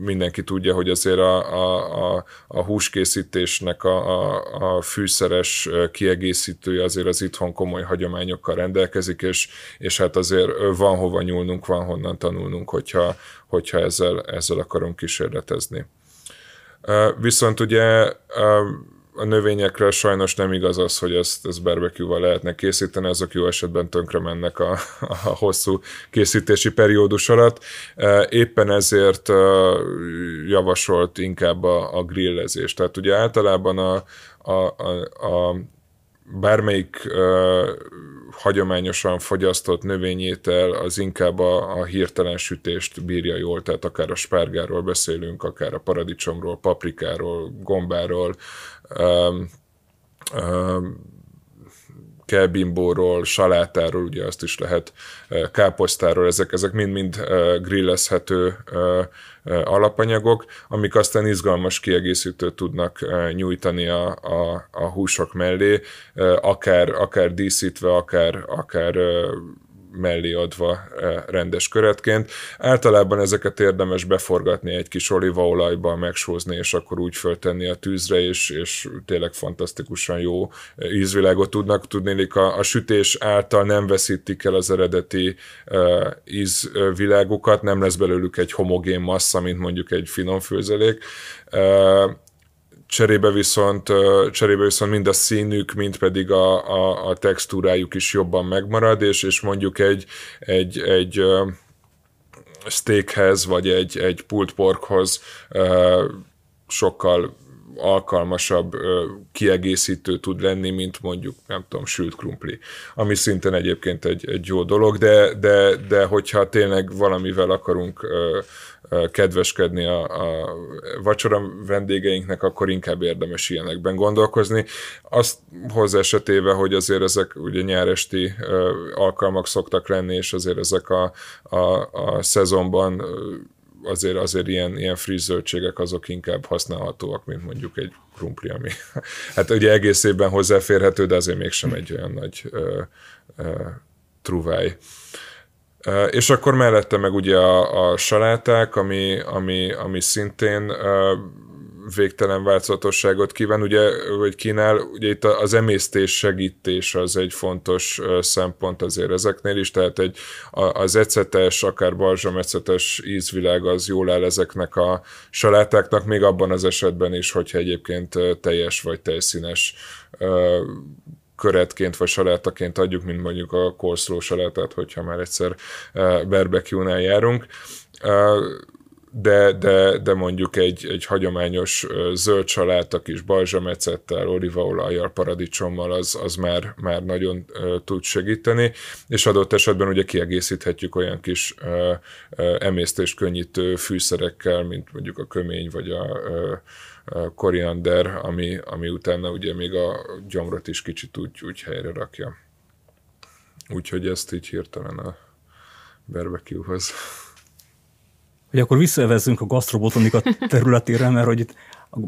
mindenki tudja, hogy azért a, a, a, a húskészítésnek a, a, a fűszeres kiegészítője azért az itthon komoly hagyományokkal rendelkezik, és, és hát azért van hova nyúlnunk, van honnan tanulnunk, hogyha, hogyha ezzel, ezzel akarunk kísérletezni. Viszont ugye a növényekre sajnos nem igaz az, hogy ezt, ezt barbecue-val lehetne készíteni, azok jó esetben tönkre mennek a, a hosszú készítési periódus alatt. E, éppen ezért e, javasolt inkább a, a grillezés. Tehát ugye általában a, a, a, a bármelyik uh, hagyományosan fogyasztott növényétel az inkább a, a hirtelen sütést bírja jól, tehát akár a spárgáról beszélünk, akár a paradicsomról, paprikáról, gombáról, um, um, kelbimbóról, salátáról, ugye azt is lehet káposztáról, ezek, ezek mind-mind grillezhető alapanyagok, amik aztán izgalmas kiegészítőt tudnak nyújtani a, a, a húsok mellé, akár, akár díszítve, akár, akár mellé adva e, rendes köretként. Általában ezeket érdemes beforgatni egy kis olívaolajba, megsózni, és akkor úgy föltenni a tűzre, és, és tényleg fantasztikusan jó ízvilágot tudnak tudni. A, a sütés által nem veszítik el az eredeti uh, ízvilágukat, nem lesz belőlük egy homogén massza, mint mondjuk egy finom főzelék. Cserébe viszont, cserébe viszont mind a színük, mind pedig a, a, a textúrájuk is jobban megmarad, és, és mondjuk egy, egy, egy steakhez, vagy egy, egy pulled porkhoz sokkal alkalmasabb kiegészítő tud lenni, mint mondjuk, nem tudom, sült krumpli. Ami szintén egyébként egy, egy jó dolog, de, de, de hogyha tényleg valamivel akarunk kedveskedni a, a vacsora vendégeinknek, akkor inkább érdemes ilyenekben gondolkozni. Azt hozzá esetével, hogy azért ezek ugye nyáresti alkalmak szoktak lenni, és azért ezek a, a, a szezonban azért, azért ilyen, ilyen friss zöldségek azok inkább használhatóak, mint mondjuk egy krumpli, ami hát ugye egész évben hozzáférhető, de azért mégsem egy olyan nagy ö, ö, truváj. És akkor mellette meg ugye a, a saláták, ami, ami, ami szintén végtelen változatosságot kíván, ugye, vagy kínál, ugye itt az emésztés segítés az egy fontos szempont azért ezeknél is, tehát egy, az ecetes, akár balzsamecetes ízvilág az jól áll ezeknek a salátáknak, még abban az esetben is, hogyha egyébként teljes vagy tejszínes köretként vagy salátaként adjuk, mint mondjuk a korszló salátát, hogyha már egyszer barbecue-nál járunk. De, de, de mondjuk egy, egy hagyományos zöld saláta kis balzsamecettel, olívaolajjal, paradicsommal az, az már, már nagyon tud segíteni, és adott esetben ugye kiegészíthetjük olyan kis emésztést könnyítő fűszerekkel, mint mondjuk a kömény vagy a uh, koriander, ami, ami utána ugye még a gyomrot is kicsit úgy, úgy helyre rakja. Úgyhogy ezt így hirtelen a barbecue-hoz hogy akkor visszaevezzünk a gasztrobotanika területére, mert hogy itt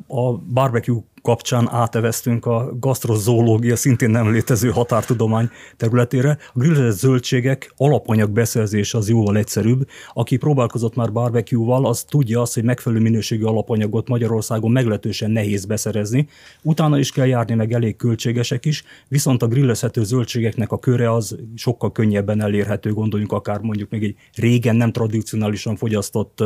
a barbecue kapcsán áteveztünk a gasztrozoológia szintén nem létező határtudomány területére. A grillezett zöldségek alapanyag beszerzése az jóval egyszerűbb. Aki próbálkozott már barbecue-val, az tudja azt, hogy megfelelő minőségű alapanyagot Magyarországon meglehetősen nehéz beszerezni. Utána is kell járni, meg elég költségesek is, viszont a grillezhető zöldségeknek a köre az sokkal könnyebben elérhető, gondoljunk akár mondjuk még egy régen nem tradicionálisan fogyasztott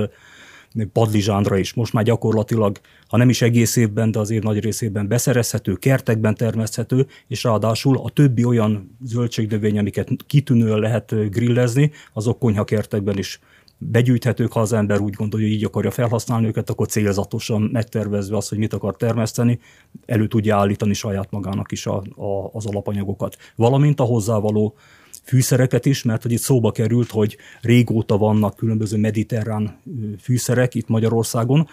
padlizsánra is. Most már gyakorlatilag, ha nem is egész évben, de az év nagy részében beszerezhető, kertekben termeszthető, és ráadásul a többi olyan zöldségnövény, amiket kitűnően lehet grillezni, azok konyhakertekben is begyűjthetők, ha az ember úgy gondolja, hogy így akarja felhasználni őket, akkor célzatosan megtervezve azt, hogy mit akar termeszteni, elő tudja állítani saját magának is a, a, az alapanyagokat. Valamint a hozzávaló fűszereket is, mert hogy itt szóba került, hogy régóta vannak különböző mediterrán fűszerek itt Magyarországon,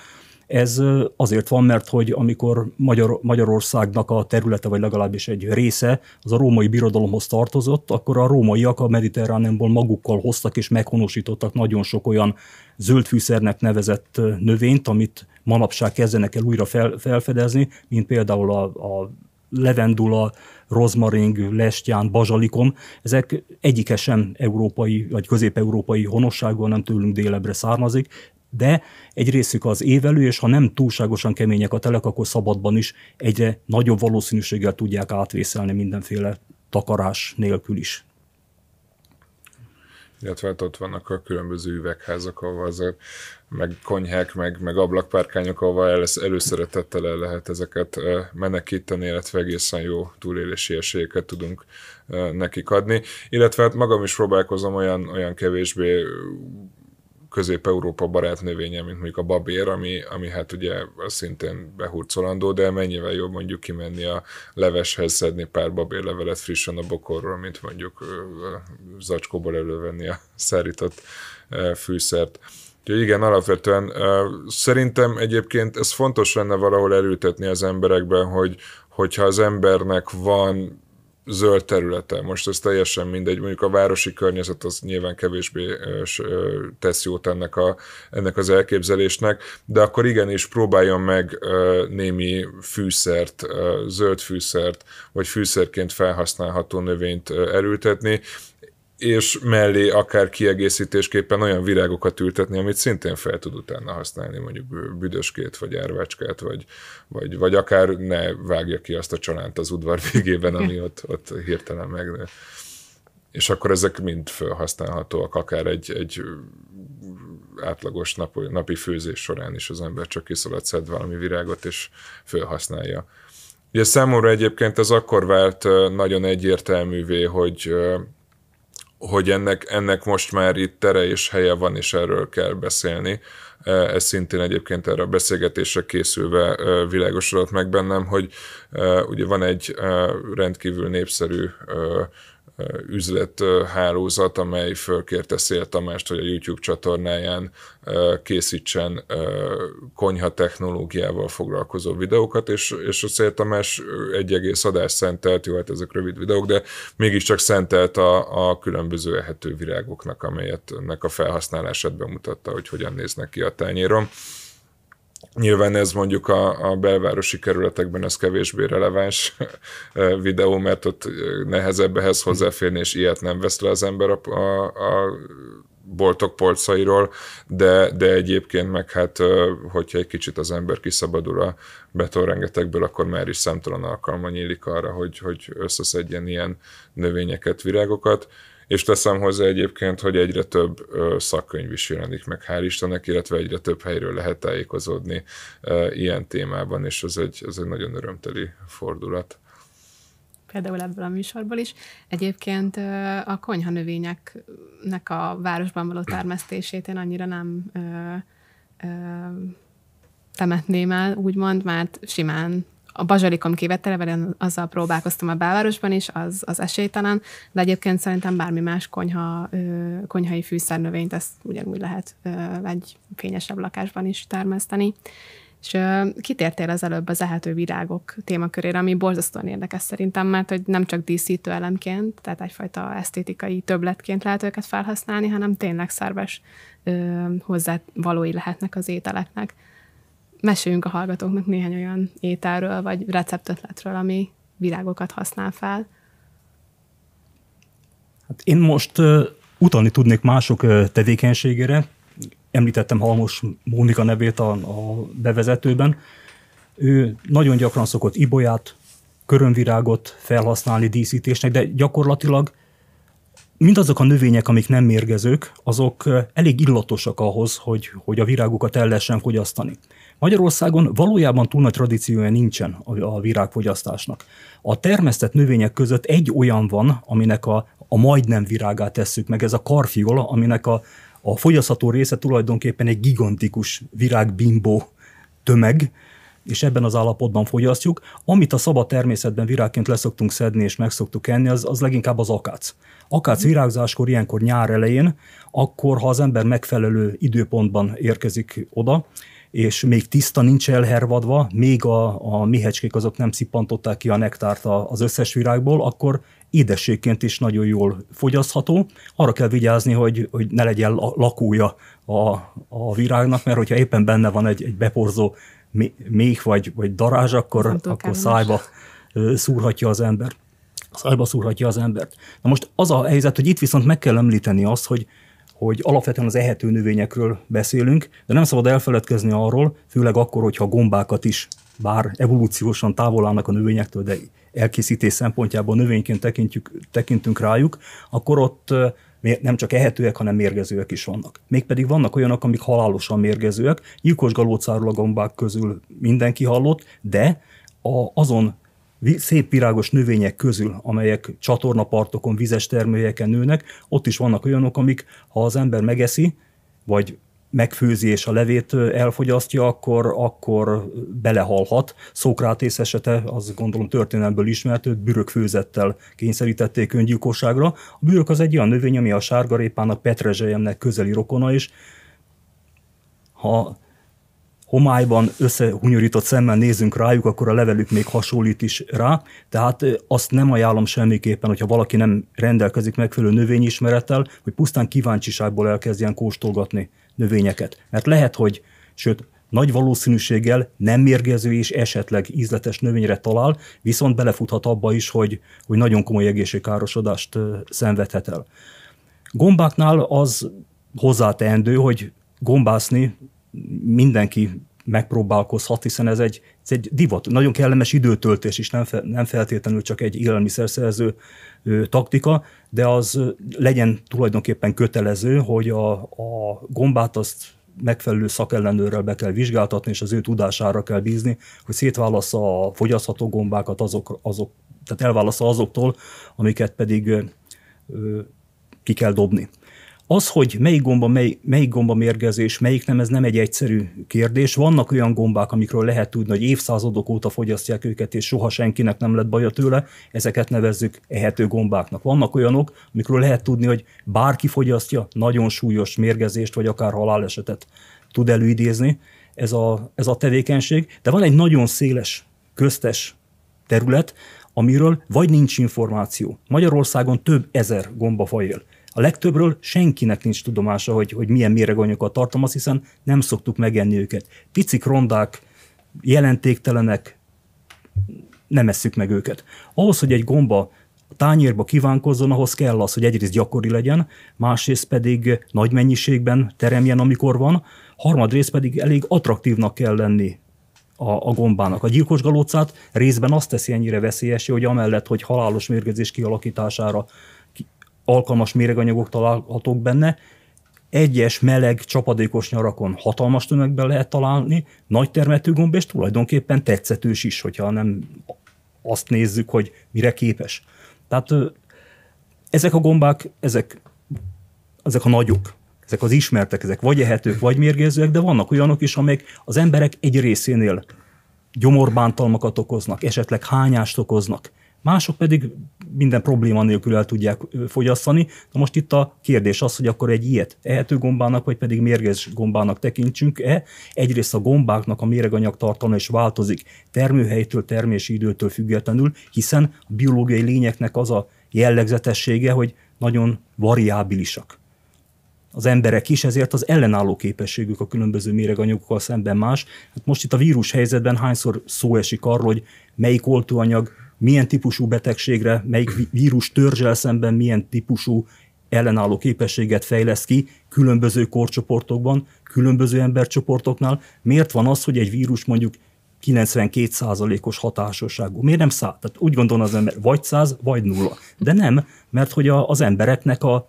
ez azért van, mert hogy amikor Magyar, Magyarországnak a területe, vagy legalábbis egy része az a római birodalomhoz tartozott, akkor a rómaiak a mediterránemból magukkal hoztak és meghonosítottak nagyon sok olyan zöldfűszernek nevezett növényt, amit manapság kezdenek el újra fel, felfedezni, mint például a, a levendula, rozmaring, lestján, bazsalikom, ezek egyike sem európai vagy közép-európai honosságú, nem tőlünk délebre származik, de egy részük az évelő, és ha nem túlságosan kemények a telek, akkor szabadban is egyre nagyobb valószínűséggel tudják átvészelni mindenféle takarás nélkül is illetve hát ott vannak a különböző üvegházak, ahol azért, meg konyhák, meg, meg ablakpárkányok, ahol előszeretettel el lehet ezeket menekíteni, illetve egészen jó túlélési esélyeket tudunk nekik adni. Illetve hát magam is próbálkozom olyan, olyan kevésbé közép-európa barát növénye, mint mondjuk a babér, ami, ami hát ugye szintén behurcolandó, de mennyivel jobb mondjuk kimenni a leveshez, szedni pár babérlevelet frissen a bokorról, mint mondjuk zacskóból elővenni a szárított fűszert. Úgyhogy igen, alapvetően szerintem egyébként ez fontos lenne valahol elültetni az emberekben, hogy hogyha az embernek van zöld területe. Most ez teljesen mindegy, mondjuk a városi környezet az nyilván kevésbé tesz jót ennek, a, ennek az elképzelésnek, de akkor igenis próbáljon meg némi fűszert, zöld fűszert, vagy fűszerként felhasználható növényt elültetni, és mellé akár kiegészítésképpen olyan virágokat ültetni, amit szintén fel tud utána használni, mondjuk büdöskét, vagy árvácskát, vagy, vagy, vagy akár ne vágja ki azt a csalánt az udvar végében, ami ott, ott hirtelen megnő. És akkor ezek mind felhasználhatóak, akár egy, egy átlagos nap, napi főzés során is az ember csak kiszalad szed valami virágot, és felhasználja. Ugye számomra egyébként ez akkor vált nagyon egyértelművé, hogy hogy ennek, ennek most már itt tere és helye van, és erről kell beszélni. E, ez szintén egyébként erre a beszélgetésre készülve e, világosodott meg bennem, hogy e, ugye van egy rendkívül népszerű üzlethálózat, amely fölkérte Szél Tamást, hogy a YouTube csatornáján készítsen konyha technológiával foglalkozó videókat, és, és a Szél Tamás egy egész adást szentelt, jó, hát ezek rövid videók, de mégiscsak szentelt a, a különböző ehető virágoknak, amelyet ennek a felhasználását bemutatta, hogy hogyan néznek ki a tányéron Nyilván ez mondjuk a, a belvárosi kerületekben ez kevésbé releváns videó, mert ott nehezebb ehhez hozzáférni, és ilyet nem vesz le az ember a, a, a boltok polcairól, de, de egyébként meg hát, hogyha egy kicsit az ember kiszabadul a betonrengetekből, akkor már is számtalan alkalma nyílik arra, hogy, hogy összeszedjen ilyen növényeket, virágokat és teszem hozzá egyébként, hogy egyre több szakkönyv is jelenik meg, hál' Istennek, illetve egyre több helyről lehet tájékozódni ilyen témában, és ez egy, ez egy nagyon örömteli fordulat például ebből a műsorból is. Egyébként a konyha növényeknek a városban való termesztését én annyira nem ö, ö, temetném el, úgymond, mert simán a bazsalikom kivetelevel, azzal próbálkoztam a belvárosban is, az, az esélytelen, de egyébként szerintem bármi más konyha, konyhai fűszernövényt ezt ugyanúgy lehet egy fényesebb lakásban is termeszteni. És kitértél az előbb az ehető virágok témakörére, ami borzasztóan érdekes szerintem, mert hogy nem csak díszítő elemként, tehát egyfajta esztétikai többletként lehet őket felhasználni, hanem tényleg szerves hozzávalói lehetnek az ételeknek meséljünk a hallgatóknak néhány olyan ételről, vagy receptötletről, ami virágokat használ fel. Hát én most uh, utalni tudnék mások uh, tevékenységére. Említettem Halmos Mónika nevét a, a bevezetőben. Ő nagyon gyakran szokott ibolyát, körömvirágot felhasználni díszítésnek, de gyakorlatilag mindazok a növények, amik nem mérgezők, azok elég illatosak ahhoz, hogy, hogy a virágokat el lehessen fogyasztani. Magyarországon valójában túl nagy tradíciója nincsen a virágfogyasztásnak. A termesztett növények között egy olyan van, aminek a, a majdnem virágát tesszük meg, ez a karfiola, aminek a, a fogyasztható része tulajdonképpen egy gigantikus virágbimbó tömeg, és ebben az állapotban fogyasztjuk. Amit a szabad természetben virágként leszoktunk szedni és meg szoktuk enni, az, az leginkább az akác. Akác virágzáskor, ilyenkor nyár elején, akkor, ha az ember megfelelő időpontban érkezik oda, és még tiszta, nincs elhervadva, még a, a mihecskék azok nem szippantották ki a nektárt az összes virágból, akkor édességként is nagyon jól fogyasztható. Arra kell vigyázni, hogy, hogy ne legyen lakója a, a virágnak, mert hogyha éppen benne van egy, egy beporzó méh vagy, vagy darázs, akkor, akkor szájba szúrhatja az ember. Szájba szúrhatja az embert. Na most az a helyzet, hogy itt viszont meg kell említeni azt, hogy hogy alapvetően az ehető növényekről beszélünk, de nem szabad elfeledkezni arról, főleg akkor, hogyha gombákat is, bár evolúciósan távol állnak a növényektől, de elkészítés szempontjából növényként tekintjük, tekintünk rájuk, akkor ott nem csak ehetőek, hanem mérgezőek is vannak. Mégpedig vannak olyanok, amik halálosan mérgezőek. Gyilkos galócáról a gombák közül mindenki hallott, de a, azon szép virágos növények közül, amelyek csatornapartokon, vizes termőjeken nőnek, ott is vannak olyanok, amik, ha az ember megeszi, vagy megfőzi és a levét elfogyasztja, akkor, akkor belehalhat. Szókrátész esete, az gondolom történelmből ismert, őt bürökfőzettel kényszerítették öngyilkosságra. A bürök az egy olyan növény, ami a sárgarépának, petrezselyemnek közeli rokona is. Ha homályban összehunyorított szemmel nézünk rájuk, akkor a levelük még hasonlít is rá. Tehát azt nem ajánlom semmiképpen, hogyha valaki nem rendelkezik megfelelő növényismerettel, hogy pusztán kíváncsiságból elkezdjen kóstolgatni növényeket. Mert lehet, hogy, sőt, nagy valószínűséggel nem mérgező és esetleg ízletes növényre talál, viszont belefuthat abba is, hogy, hogy nagyon komoly egészségkárosodást szenvedhet el. Gombáknál az hozzáteendő, hogy gombászni mindenki megpróbálkozhat, hiszen ez egy, ez egy divat, nagyon kellemes időtöltés is, nem, fe, nem feltétlenül csak egy élelmiszerszerző ö, taktika, de az legyen tulajdonképpen kötelező, hogy a, a gombát azt megfelelő szakellenőrrel be kell vizsgáltatni, és az ő tudására kell bízni, hogy szétválassza a fogyasztható gombákat, azok, azok, tehát elválassza azoktól, amiket pedig ö, ki kell dobni. Az, hogy melyik gomba, mely, melyik gomba mérgezés, melyik nem, ez nem egy egyszerű kérdés. Vannak olyan gombák, amikről lehet tudni, hogy évszázadok óta fogyasztják őket, és soha senkinek nem lett baja tőle, ezeket nevezzük ehető gombáknak. Vannak olyanok, amikről lehet tudni, hogy bárki fogyasztja, nagyon súlyos mérgezést, vagy akár halálesetet tud előidézni ez a, ez a tevékenység, de van egy nagyon széles köztes terület, amiről vagy nincs információ. Magyarországon több ezer gombafaj él A legtöbbről senkinek nincs tudomása, hogy, hogy milyen méreganyagokat tartalmaz, hiszen nem szoktuk megenni őket. Picik, rondák, jelentéktelenek, nem esszük meg őket. Ahhoz, hogy egy gomba a tányérba kívánkozzon, ahhoz kell az, hogy egyrészt gyakori legyen, másrészt pedig nagy mennyiségben teremjen, amikor van, harmadrészt pedig elég attraktívnak kell lenni a, a gombának. A gyilkos galócát részben azt teszi ennyire veszélyes, hogy amellett, hogy halálos mérgezés kialakítására alkalmas méreganyagok találhatók benne, egyes meleg, csapadékos nyarakon hatalmas tömegben lehet találni, nagy termető gomba, és tulajdonképpen tetszetős is, hogyha nem azt nézzük, hogy mire képes. Tehát ezek a gombák, ezek, ezek a nagyok, ezek az ismertek, ezek vagy ehetők, vagy mérgezőek, de vannak olyanok is, amelyek az emberek egy részénél gyomorbántalmakat okoznak, esetleg hányást okoznak, mások pedig minden probléma nélkül el tudják fogyasztani. Na most itt a kérdés az, hogy akkor egy ilyet ehető gombának, vagy pedig mérges gombának tekintsünk-e. Egyrészt a gombáknak a méreganyag tartalma is változik termőhelytől, termési időtől függetlenül, hiszen a biológiai lényeknek az a jellegzetessége, hogy nagyon variábilisak az emberek is, ezért az ellenálló képességük a különböző méreganyagokkal szemben más. Hát most itt a vírus helyzetben hányszor szó esik arról, hogy melyik oltóanyag milyen típusú betegségre, melyik vírus törzsel szemben milyen típusú ellenálló képességet fejleszt ki különböző korcsoportokban, különböző embercsoportoknál. Miért van az, hogy egy vírus mondjuk 92%-os hatásosságú. Miért nem száz? Tehát úgy gondolna az ember, vagy száz, vagy nulla. De nem, mert hogy a, az embereknek a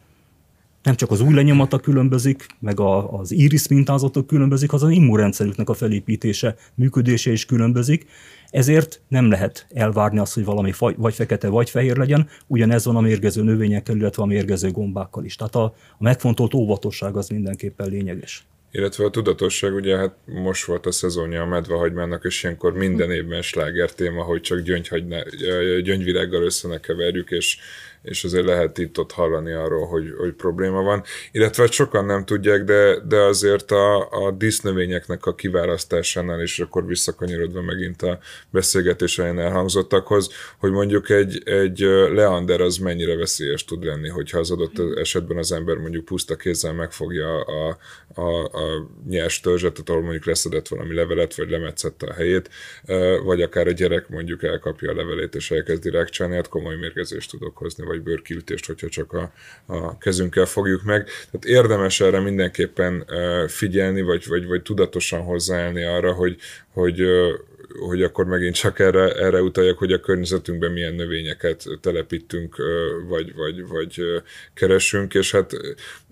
nem csak az új lenyomata különbözik, meg a, az iris mintázatok különbözik, az az immunrendszerüknek a felépítése, működése is különbözik, ezért nem lehet elvárni azt, hogy valami faj, vagy fekete, vagy fehér legyen, ugyanez van a mérgező növényekkel, illetve a mérgező gombákkal is. Tehát a, a megfontolt óvatosság az mindenképpen lényeges. Illetve a tudatosság, ugye hát most volt a szezonja a medvehagymának, és ilyenkor minden évben sláger téma, hogy csak gyöngyvirággal össze ne keverjük, és és azért lehet itt-ott hallani arról, hogy, hogy probléma van. Illetve sokan nem tudják, de, de azért a, a dísznövényeknek a kiválasztásánál, és akkor visszakanyarodva megint a beszélgetés helyen elhangzottakhoz, hogy mondjuk egy, egy leander az mennyire veszélyes tud lenni, hogyha az adott esetben az ember mondjuk puszta kézzel megfogja a, a, a nyers törzset, ahol mondjuk leszedett valami levelet, vagy lemetszette a helyét, vagy akár a gyerek mondjuk elkapja a levelét, és elkezdi rákcsálni, hát komoly mérgezést tud okozni, vagy bőrkiütést, hogyha csak a, a kezünkkel fogjuk meg. Tehát érdemes erre mindenképpen figyelni, vagy, vagy, vagy tudatosan hozzáállni arra, hogy, hogy hogy akkor megint csak erre, erre utaljak, hogy a környezetünkben milyen növényeket telepítünk, vagy, vagy, vagy keresünk, és hát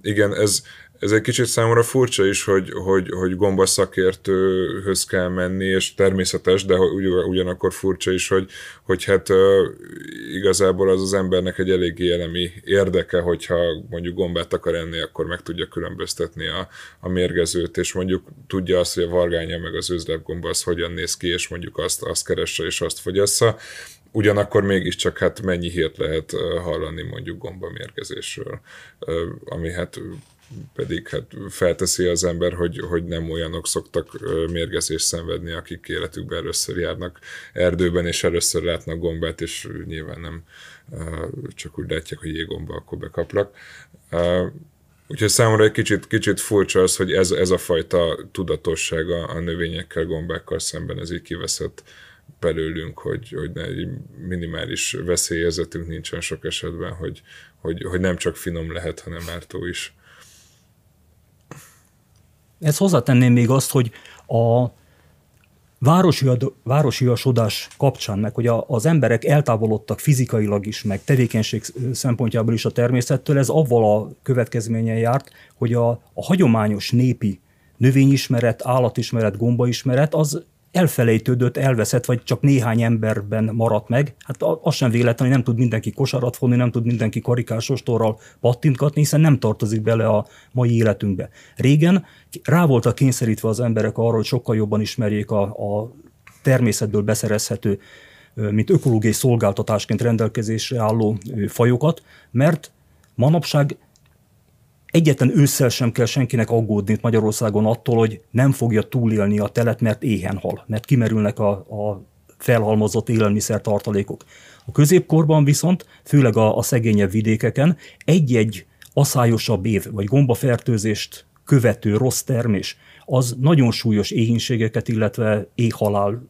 igen, ez, ez egy kicsit számomra furcsa is, hogy, hogy, hogy gomba szakértőhöz kell menni, és természetes, de ugyanakkor furcsa is, hogy, hogy hát igazából az az embernek egy eléggé elemi érdeke, hogyha mondjuk gombát akar enni, akkor meg tudja különböztetni a, a mérgezőt, és mondjuk tudja azt, hogy a vargánya meg az özleggomba az hogyan néz ki, és mondjuk azt, azt keresse és azt fogyassza. Ugyanakkor mégiscsak hát mennyi hírt lehet hallani mondjuk gombamérgezésről, ami hát pedig hát felteszi az ember, hogy, hogy nem olyanok szoktak mérgezést szenvedni, akik életükben először járnak erdőben, és először látnak gombát, és nyilván nem csak úgy látják, hogy jégomba, akkor bekaplak. Úgyhogy számomra egy kicsit, kicsit furcsa az, hogy ez, ez a fajta tudatosság a, a növényekkel, gombákkal szemben ez így kiveszett belőlünk, hogy, hogy ne, egy minimális veszélyérzetünk nincsen sok esetben, hogy, hogy, hogy nem csak finom lehet, hanem ártó is. Ez hozzátenném még azt, hogy a városiasodás kapcsán, meg hogy az emberek eltávolodtak fizikailag is, meg tevékenység szempontjából is a természettől, ez avval a következményen járt, hogy a, a hagyományos népi növényismeret, állatismeret, gombaismeret az elfelejtődött, elveszett, vagy csak néhány emberben maradt meg. Hát az sem véletlen, hogy nem tud mindenki kosarat fonni, nem tud mindenki karikásostorral pattintgatni, hiszen nem tartozik bele a mai életünkbe. Régen rá voltak kényszerítve az emberek arra, hogy sokkal jobban ismerjék a, a természetből beszerezhető, mint ökológiai szolgáltatásként rendelkezésre álló fajokat, mert manapság Egyetlen ősszel sem kell senkinek aggódni itt Magyarországon attól, hogy nem fogja túlélni a telet, mert éhen hal, mert kimerülnek a, a felhalmozott élelmiszer tartalékok. A középkorban viszont, főleg a, a szegényebb vidékeken, egy-egy aszályosabb év, vagy gombafertőzést követő rossz termés, az nagyon súlyos éhínségeket, illetve éhhalál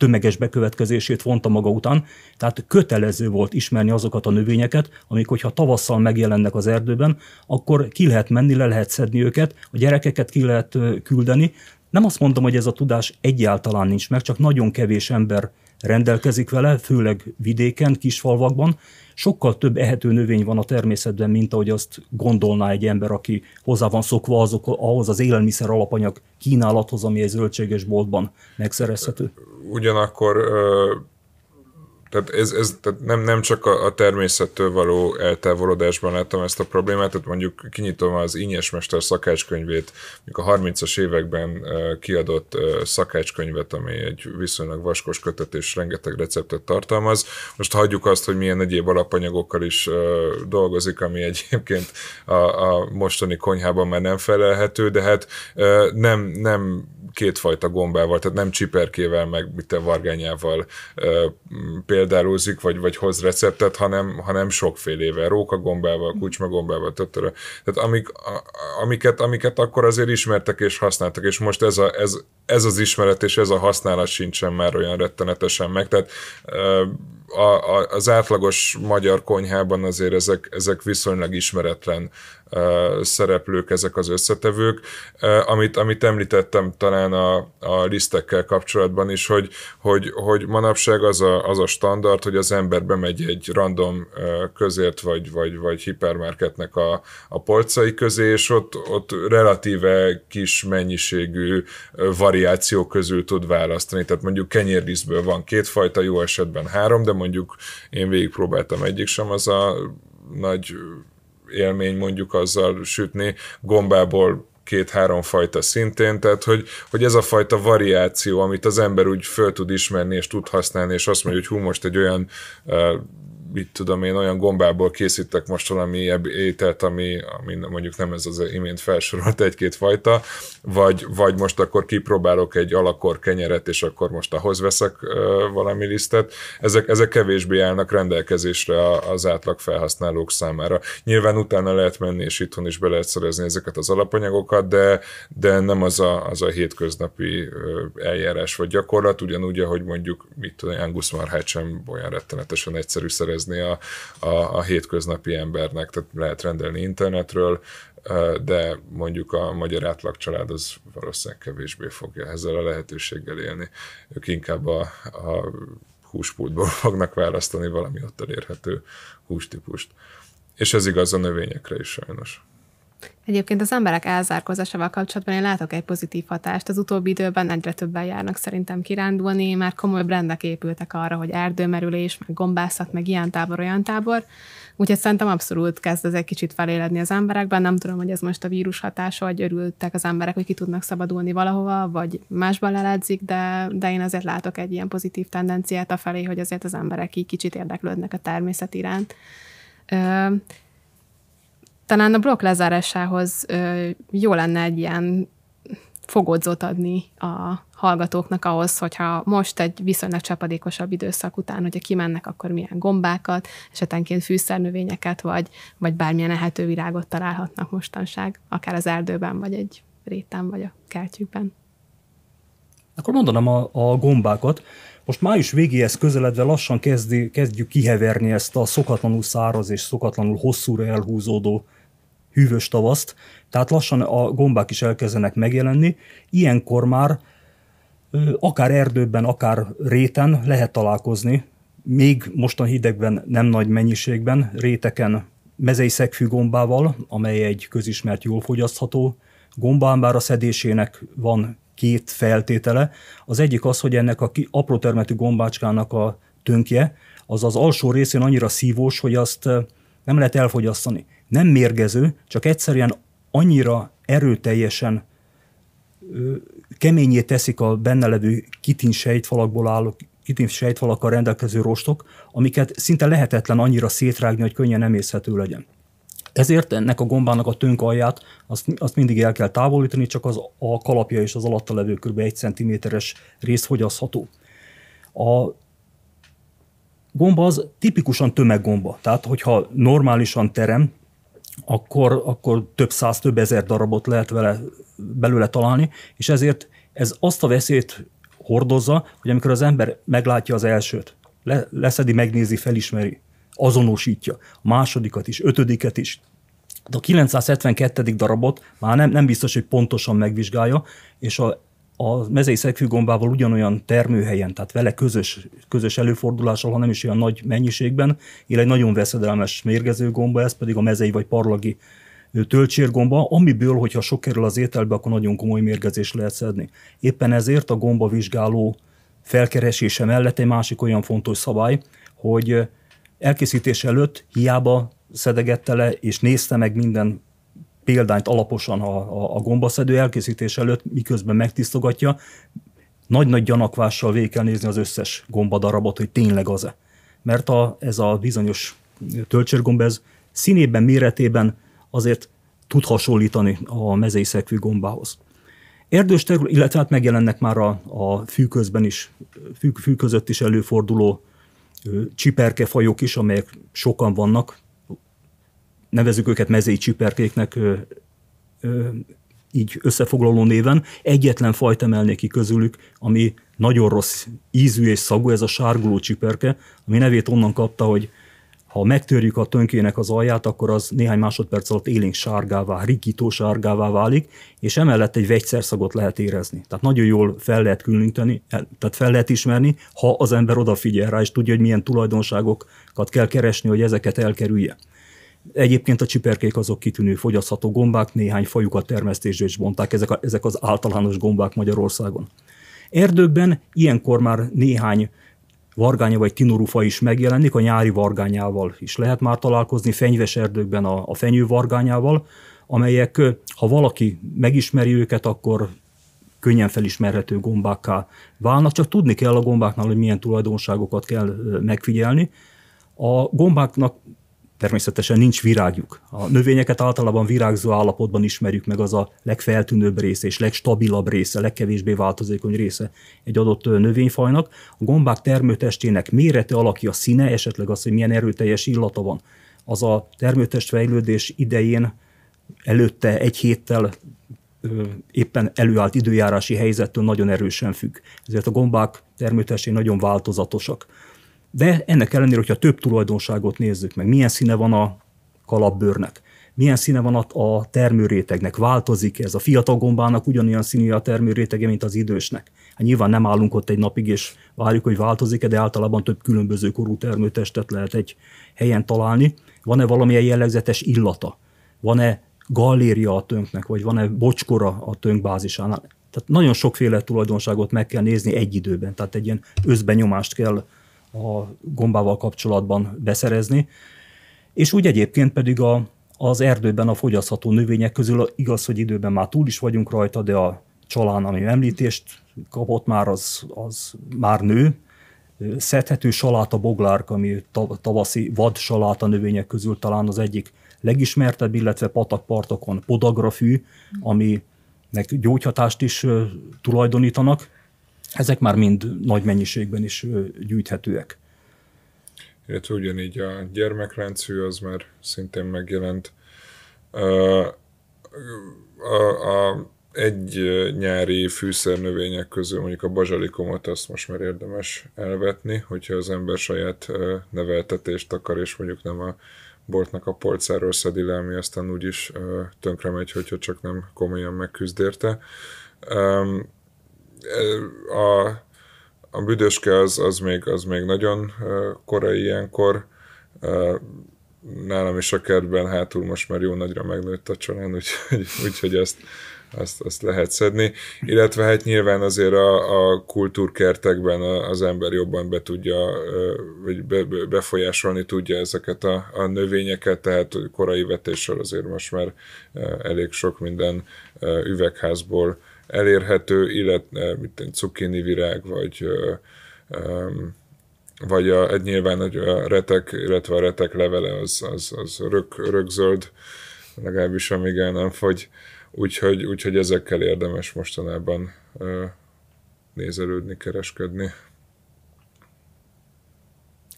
tömeges bekövetkezését vonta maga után, tehát kötelező volt ismerni azokat a növényeket, amik, hogyha tavasszal megjelennek az erdőben, akkor ki lehet menni, le lehet szedni őket, a gyerekeket ki lehet küldeni. Nem azt mondom, hogy ez a tudás egyáltalán nincs meg, csak nagyon kevés ember rendelkezik vele, főleg vidéken, kisfalvakban. Sokkal több ehető növény van a természetben, mint ahogy azt gondolná egy ember, aki hozzá van szokva azok, ahhoz az élelmiszer alapanyag kínálathoz, ami egy zöldséges boltban megszerezhető. Ugyanakkor tehát ez, ez tehát nem, nem csak a, a természettől való eltávolodásban láttam ezt a problémát, tehát mondjuk kinyitom az Ínyes Mester szakácskönyvét, a 30-as években kiadott szakácskönyvet, ami egy viszonylag vaskos kötet és rengeteg receptet tartalmaz. Most hagyjuk azt, hogy milyen egyéb alapanyagokkal is dolgozik, ami egyébként a, a mostani konyhában már nem felelhető, de hát nem, nem kétfajta gombával, tehát nem csiperkével, meg mit vargányával példálózik, vagy, vagy hoz receptet, hanem, hanem sokfélével, rókagombával, kucsmagombával, töttöre. Tehát amik, amiket, amiket akkor azért ismertek és használtak, és most ez, a, ez, ez az ismeret és ez a használat sincsen már olyan rettenetesen meg. Tehát a, a, az átlagos magyar konyhában azért ezek, ezek viszonylag ismeretlen szereplők, ezek az összetevők. Amit, amit említettem talán a, a lisztekkel kapcsolatban is, hogy, hogy, hogy manapság az a, az a standard, hogy az ember bemegy egy random közért vagy, vagy, vagy hipermarketnek a, a polcai közé, és ott, ott relatíve kis mennyiségű variáció közül tud választani. Tehát mondjuk kenyérlisztből van kétfajta, jó esetben három, de mondjuk én végigpróbáltam egyik sem, az a nagy élmény mondjuk azzal sütni, gombából két-három fajta szintén, tehát hogy, hogy ez a fajta variáció, amit az ember úgy föl tud ismerni és tud használni, és azt mondja, hogy hú, most egy olyan uh, mit tudom én, olyan gombából készítek most valami ételt, ami, ami mondjuk nem ez az imént felsorolt egy-két fajta, vagy, vagy most akkor kipróbálok egy alakor kenyeret, és akkor most ahhoz veszek valami lisztet. Ezek, ezek kevésbé állnak rendelkezésre az átlag felhasználók számára. Nyilván utána lehet menni, és itthon is be lehet szerezni ezeket az alapanyagokat, de, de nem az a, az a hétköznapi eljárás vagy gyakorlat, ugyanúgy, ahogy mondjuk, mit tudom, Angus marhát sem olyan rettenetesen egyszerű szerezni szerezni a, a, a hétköznapi embernek, tehát lehet rendelni internetről, de mondjuk a magyar átlag család az valószínűleg kevésbé fogja ezzel a lehetőséggel élni. Ők inkább a, a húspultból fognak választani valami ott elérhető hústípust. És ez igaz a növényekre is sajnos. Egyébként az emberek elzárkózásával kapcsolatban én látok egy pozitív hatást. Az utóbbi időben egyre többen járnak szerintem kirándulni, már komoly brendek épültek arra, hogy erdőmerülés, meg gombászat, meg ilyen tábor, olyan tábor. Úgyhogy szerintem abszolút kezd ez egy kicsit feléledni az emberekben. Nem tudom, hogy ez most a vírus hatása, vagy örültek az emberek, hogy ki tudnak szabadulni valahova, vagy másban leledzik, de, de én azért látok egy ilyen pozitív tendenciát a felé, hogy azért az emberek így kicsit érdeklődnek a természet iránt. Talán a blokk lezárásához jó lenne egy ilyen fogódzót adni a hallgatóknak ahhoz, hogyha most egy viszonylag csapadékosabb időszak után, hogyha kimennek, akkor milyen gombákat, esetenként fűszernövényeket, vagy, vagy bármilyen ehető virágot találhatnak mostanság, akár az erdőben, vagy egy réten, vagy a kertjükben. Akkor mondanám a, a gombákat. Most május végéhez közeledve lassan kezdi, kezdjük kiheverni ezt a szokatlanul száraz és szokatlanul hosszúra elhúzódó hűvös tavaszt, tehát lassan a gombák is elkezdenek megjelenni. Ilyenkor már akár erdőben, akár réten lehet találkozni, még mostan hidegben nem nagy mennyiségben, réteken mezei szegfű gombával, amely egy közismert jól fogyasztható gombán, bár a szedésének van két feltétele. Az egyik az, hogy ennek a apró termetű gombácskának a tönkje, az az alsó részén annyira szívós, hogy azt nem lehet elfogyasztani nem mérgező, csak egyszerűen annyira erőteljesen ö, keményé teszik a benne levő kitin sejtfalakból álló, kitin sejtfalakkal rendelkező rostok, amiket szinte lehetetlen annyira szétrágni, hogy könnyen emészhető legyen. Ezért ennek a gombának a tönk alját azt, azt mindig el kell távolítani, csak az a kalapja és az alatta levő kb. 1 cm-es rész fogyasztható. A gomba az tipikusan tömeggomba, tehát hogyha normálisan terem, akkor, akkor több száz, több ezer darabot lehet vele, belőle találni, és ezért ez azt a veszélyt hordozza, hogy amikor az ember meglátja az elsőt, le, leszedi, megnézi, felismeri, azonosítja, a másodikat is, ötödiket is, de a 972. darabot már nem, nem biztos, hogy pontosan megvizsgálja, és a, a mezei szegfűgombával ugyanolyan termőhelyen, tehát vele közös, közös előfordulással, hanem is olyan nagy mennyiségben, él egy nagyon veszedelmes mérgező gomba, ez pedig a mezei vagy parlagi töltsérgomba, amiből, hogyha sok kerül az ételbe, akkor nagyon komoly mérgezés lehet szedni. Éppen ezért a gomba vizsgáló felkeresése mellett egy másik olyan fontos szabály, hogy elkészítés előtt hiába szedegette le, és nézte meg minden példányt alaposan a, a, a gombaszedő elkészítés előtt, miközben megtisztogatja, nagy-nagy gyanakvással végig kell nézni az összes gombadarabot, hogy tényleg az-e. Mert a, ez a bizonyos töltsérgomba, ez színében, méretében azért tud hasonlítani a mezei szekvű gombához. Erdős terület, illetve hát megjelennek már a, a fű közben is, fű, fű között is előforduló csiperkefajok is, amelyek sokan vannak, nevezük őket mezei csiperkéknek, így összefoglaló néven, egyetlen fajt emelnék ki közülük, ami nagyon rossz ízű és szagú, ez a sárguló csiperke, ami nevét onnan kapta, hogy ha megtörjük a tönkének az alját, akkor az néhány másodperc alatt élénk sárgává, rikító sárgává válik, és emellett egy vegyszerszagot lehet érezni. Tehát nagyon jól fel lehet különíteni, tehát fel lehet ismerni, ha az ember odafigyel rá, és tudja, hogy milyen tulajdonságokat kell keresni, hogy ezeket elkerülje. Egyébként a csiperkék azok kitűnő fogyasztható gombák, néhány fajukat termesztésre is bonták, ezek, a, ezek az általános gombák Magyarországon. Erdőkben ilyenkor már néhány vargánya vagy tinorufa is megjelenik, a nyári vargányával is lehet már találkozni, fenyves erdőkben a, a fenyő vargányával, amelyek, ha valaki megismeri őket, akkor könnyen felismerhető gombákká válnak, csak tudni kell a gombáknál, hogy milyen tulajdonságokat kell megfigyelni. A gombáknak természetesen nincs virágjuk. A növényeket általában virágzó állapotban ismerjük meg, az a legfeltűnőbb része és legstabilabb része, legkevésbé változékony része egy adott növényfajnak. A gombák termőtestének mérete, alakja, színe, esetleg az, hogy milyen erőteljes illata van, az a termőtest fejlődés idején előtte egy héttel éppen előállt időjárási helyzettől nagyon erősen függ. Ezért a gombák termőtestén nagyon változatosak. De ennek ellenére, hogyha több tulajdonságot nézzük meg, milyen színe van a kalapbőrnek, milyen színe van a termőrétegnek, változik ez. A fiatal gombának ugyanolyan színű a termőrétege, mint az idősnek. Hát nyilván nem állunk ott egy napig, és várjuk, hogy változik-e, de általában több különböző korú termőtestet lehet egy helyen találni. Van-e valamilyen jellegzetes illata? Van-e galléria a tönknek, vagy van-e bocskora a tönk bázisánál? Tehát nagyon sokféle tulajdonságot meg kell nézni egy időben, tehát egy ilyen összbenyomást kell a gombával kapcsolatban beszerezni. És úgy egyébként pedig a, az erdőben a fogyasztható növények közül igaz, hogy időben már túl is vagyunk rajta, de a csalán, ami említést kapott már, az, az már nő. Szedhető saláta boglárk, ami tavaszi vad saláta növények közül talán az egyik legismertebb, illetve patakpartokon podagrafű, aminek gyógyhatást is tulajdonítanak ezek már mind nagy mennyiségben is gyűjthetőek. Illetve ugyanígy a gyermekláncfű az már szintén megjelent. A, a, a egy nyári fűszernövények közül mondjuk a bazsalikomot azt most már érdemes elvetni, hogyha az ember saját neveltetést akar, és mondjuk nem a boltnak a polcáról szedi le, ami aztán úgyis tönkre megy, hogyha csak nem komolyan megküzd érte a, a büdöske az, az, még, az még nagyon korai ilyenkor, nálam is a kertben hátul most már jó nagyra megnőtt a család, úgyhogy, úgyhogy ezt, azt, azt lehet szedni. Illetve hát nyilván azért a, a kultúrkertekben az ember jobban be tudja, vagy be, befolyásolni tudja ezeket a, a növényeket, tehát korai vetéssel azért most már elég sok minden üvegházból elérhető, illetve mint egy cukkini virág, vagy vagy a, egy nyilván a retek, illetve a retek levele az, az, az rök, rögzöld, legalábbis amíg el nem fogy, úgyhogy, úgyhogy ezekkel érdemes mostanában nézelődni, kereskedni.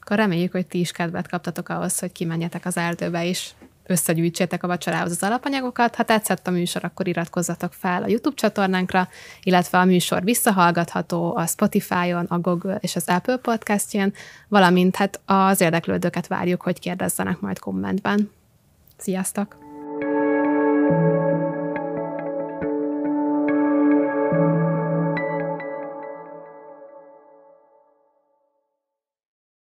Akkor reméljük, hogy ti is kedvet kaptatok ahhoz, hogy kimenjetek az erdőbe is összegyűjtsétek a vacsorához az alapanyagokat. Ha tetszett a műsor, akkor iratkozzatok fel a YouTube csatornánkra, illetve a műsor visszahallgatható a Spotify-on, a Google és az Apple podcastjén, valamint hát az érdeklődőket várjuk, hogy kérdezzenek majd kommentben. Sziasztok!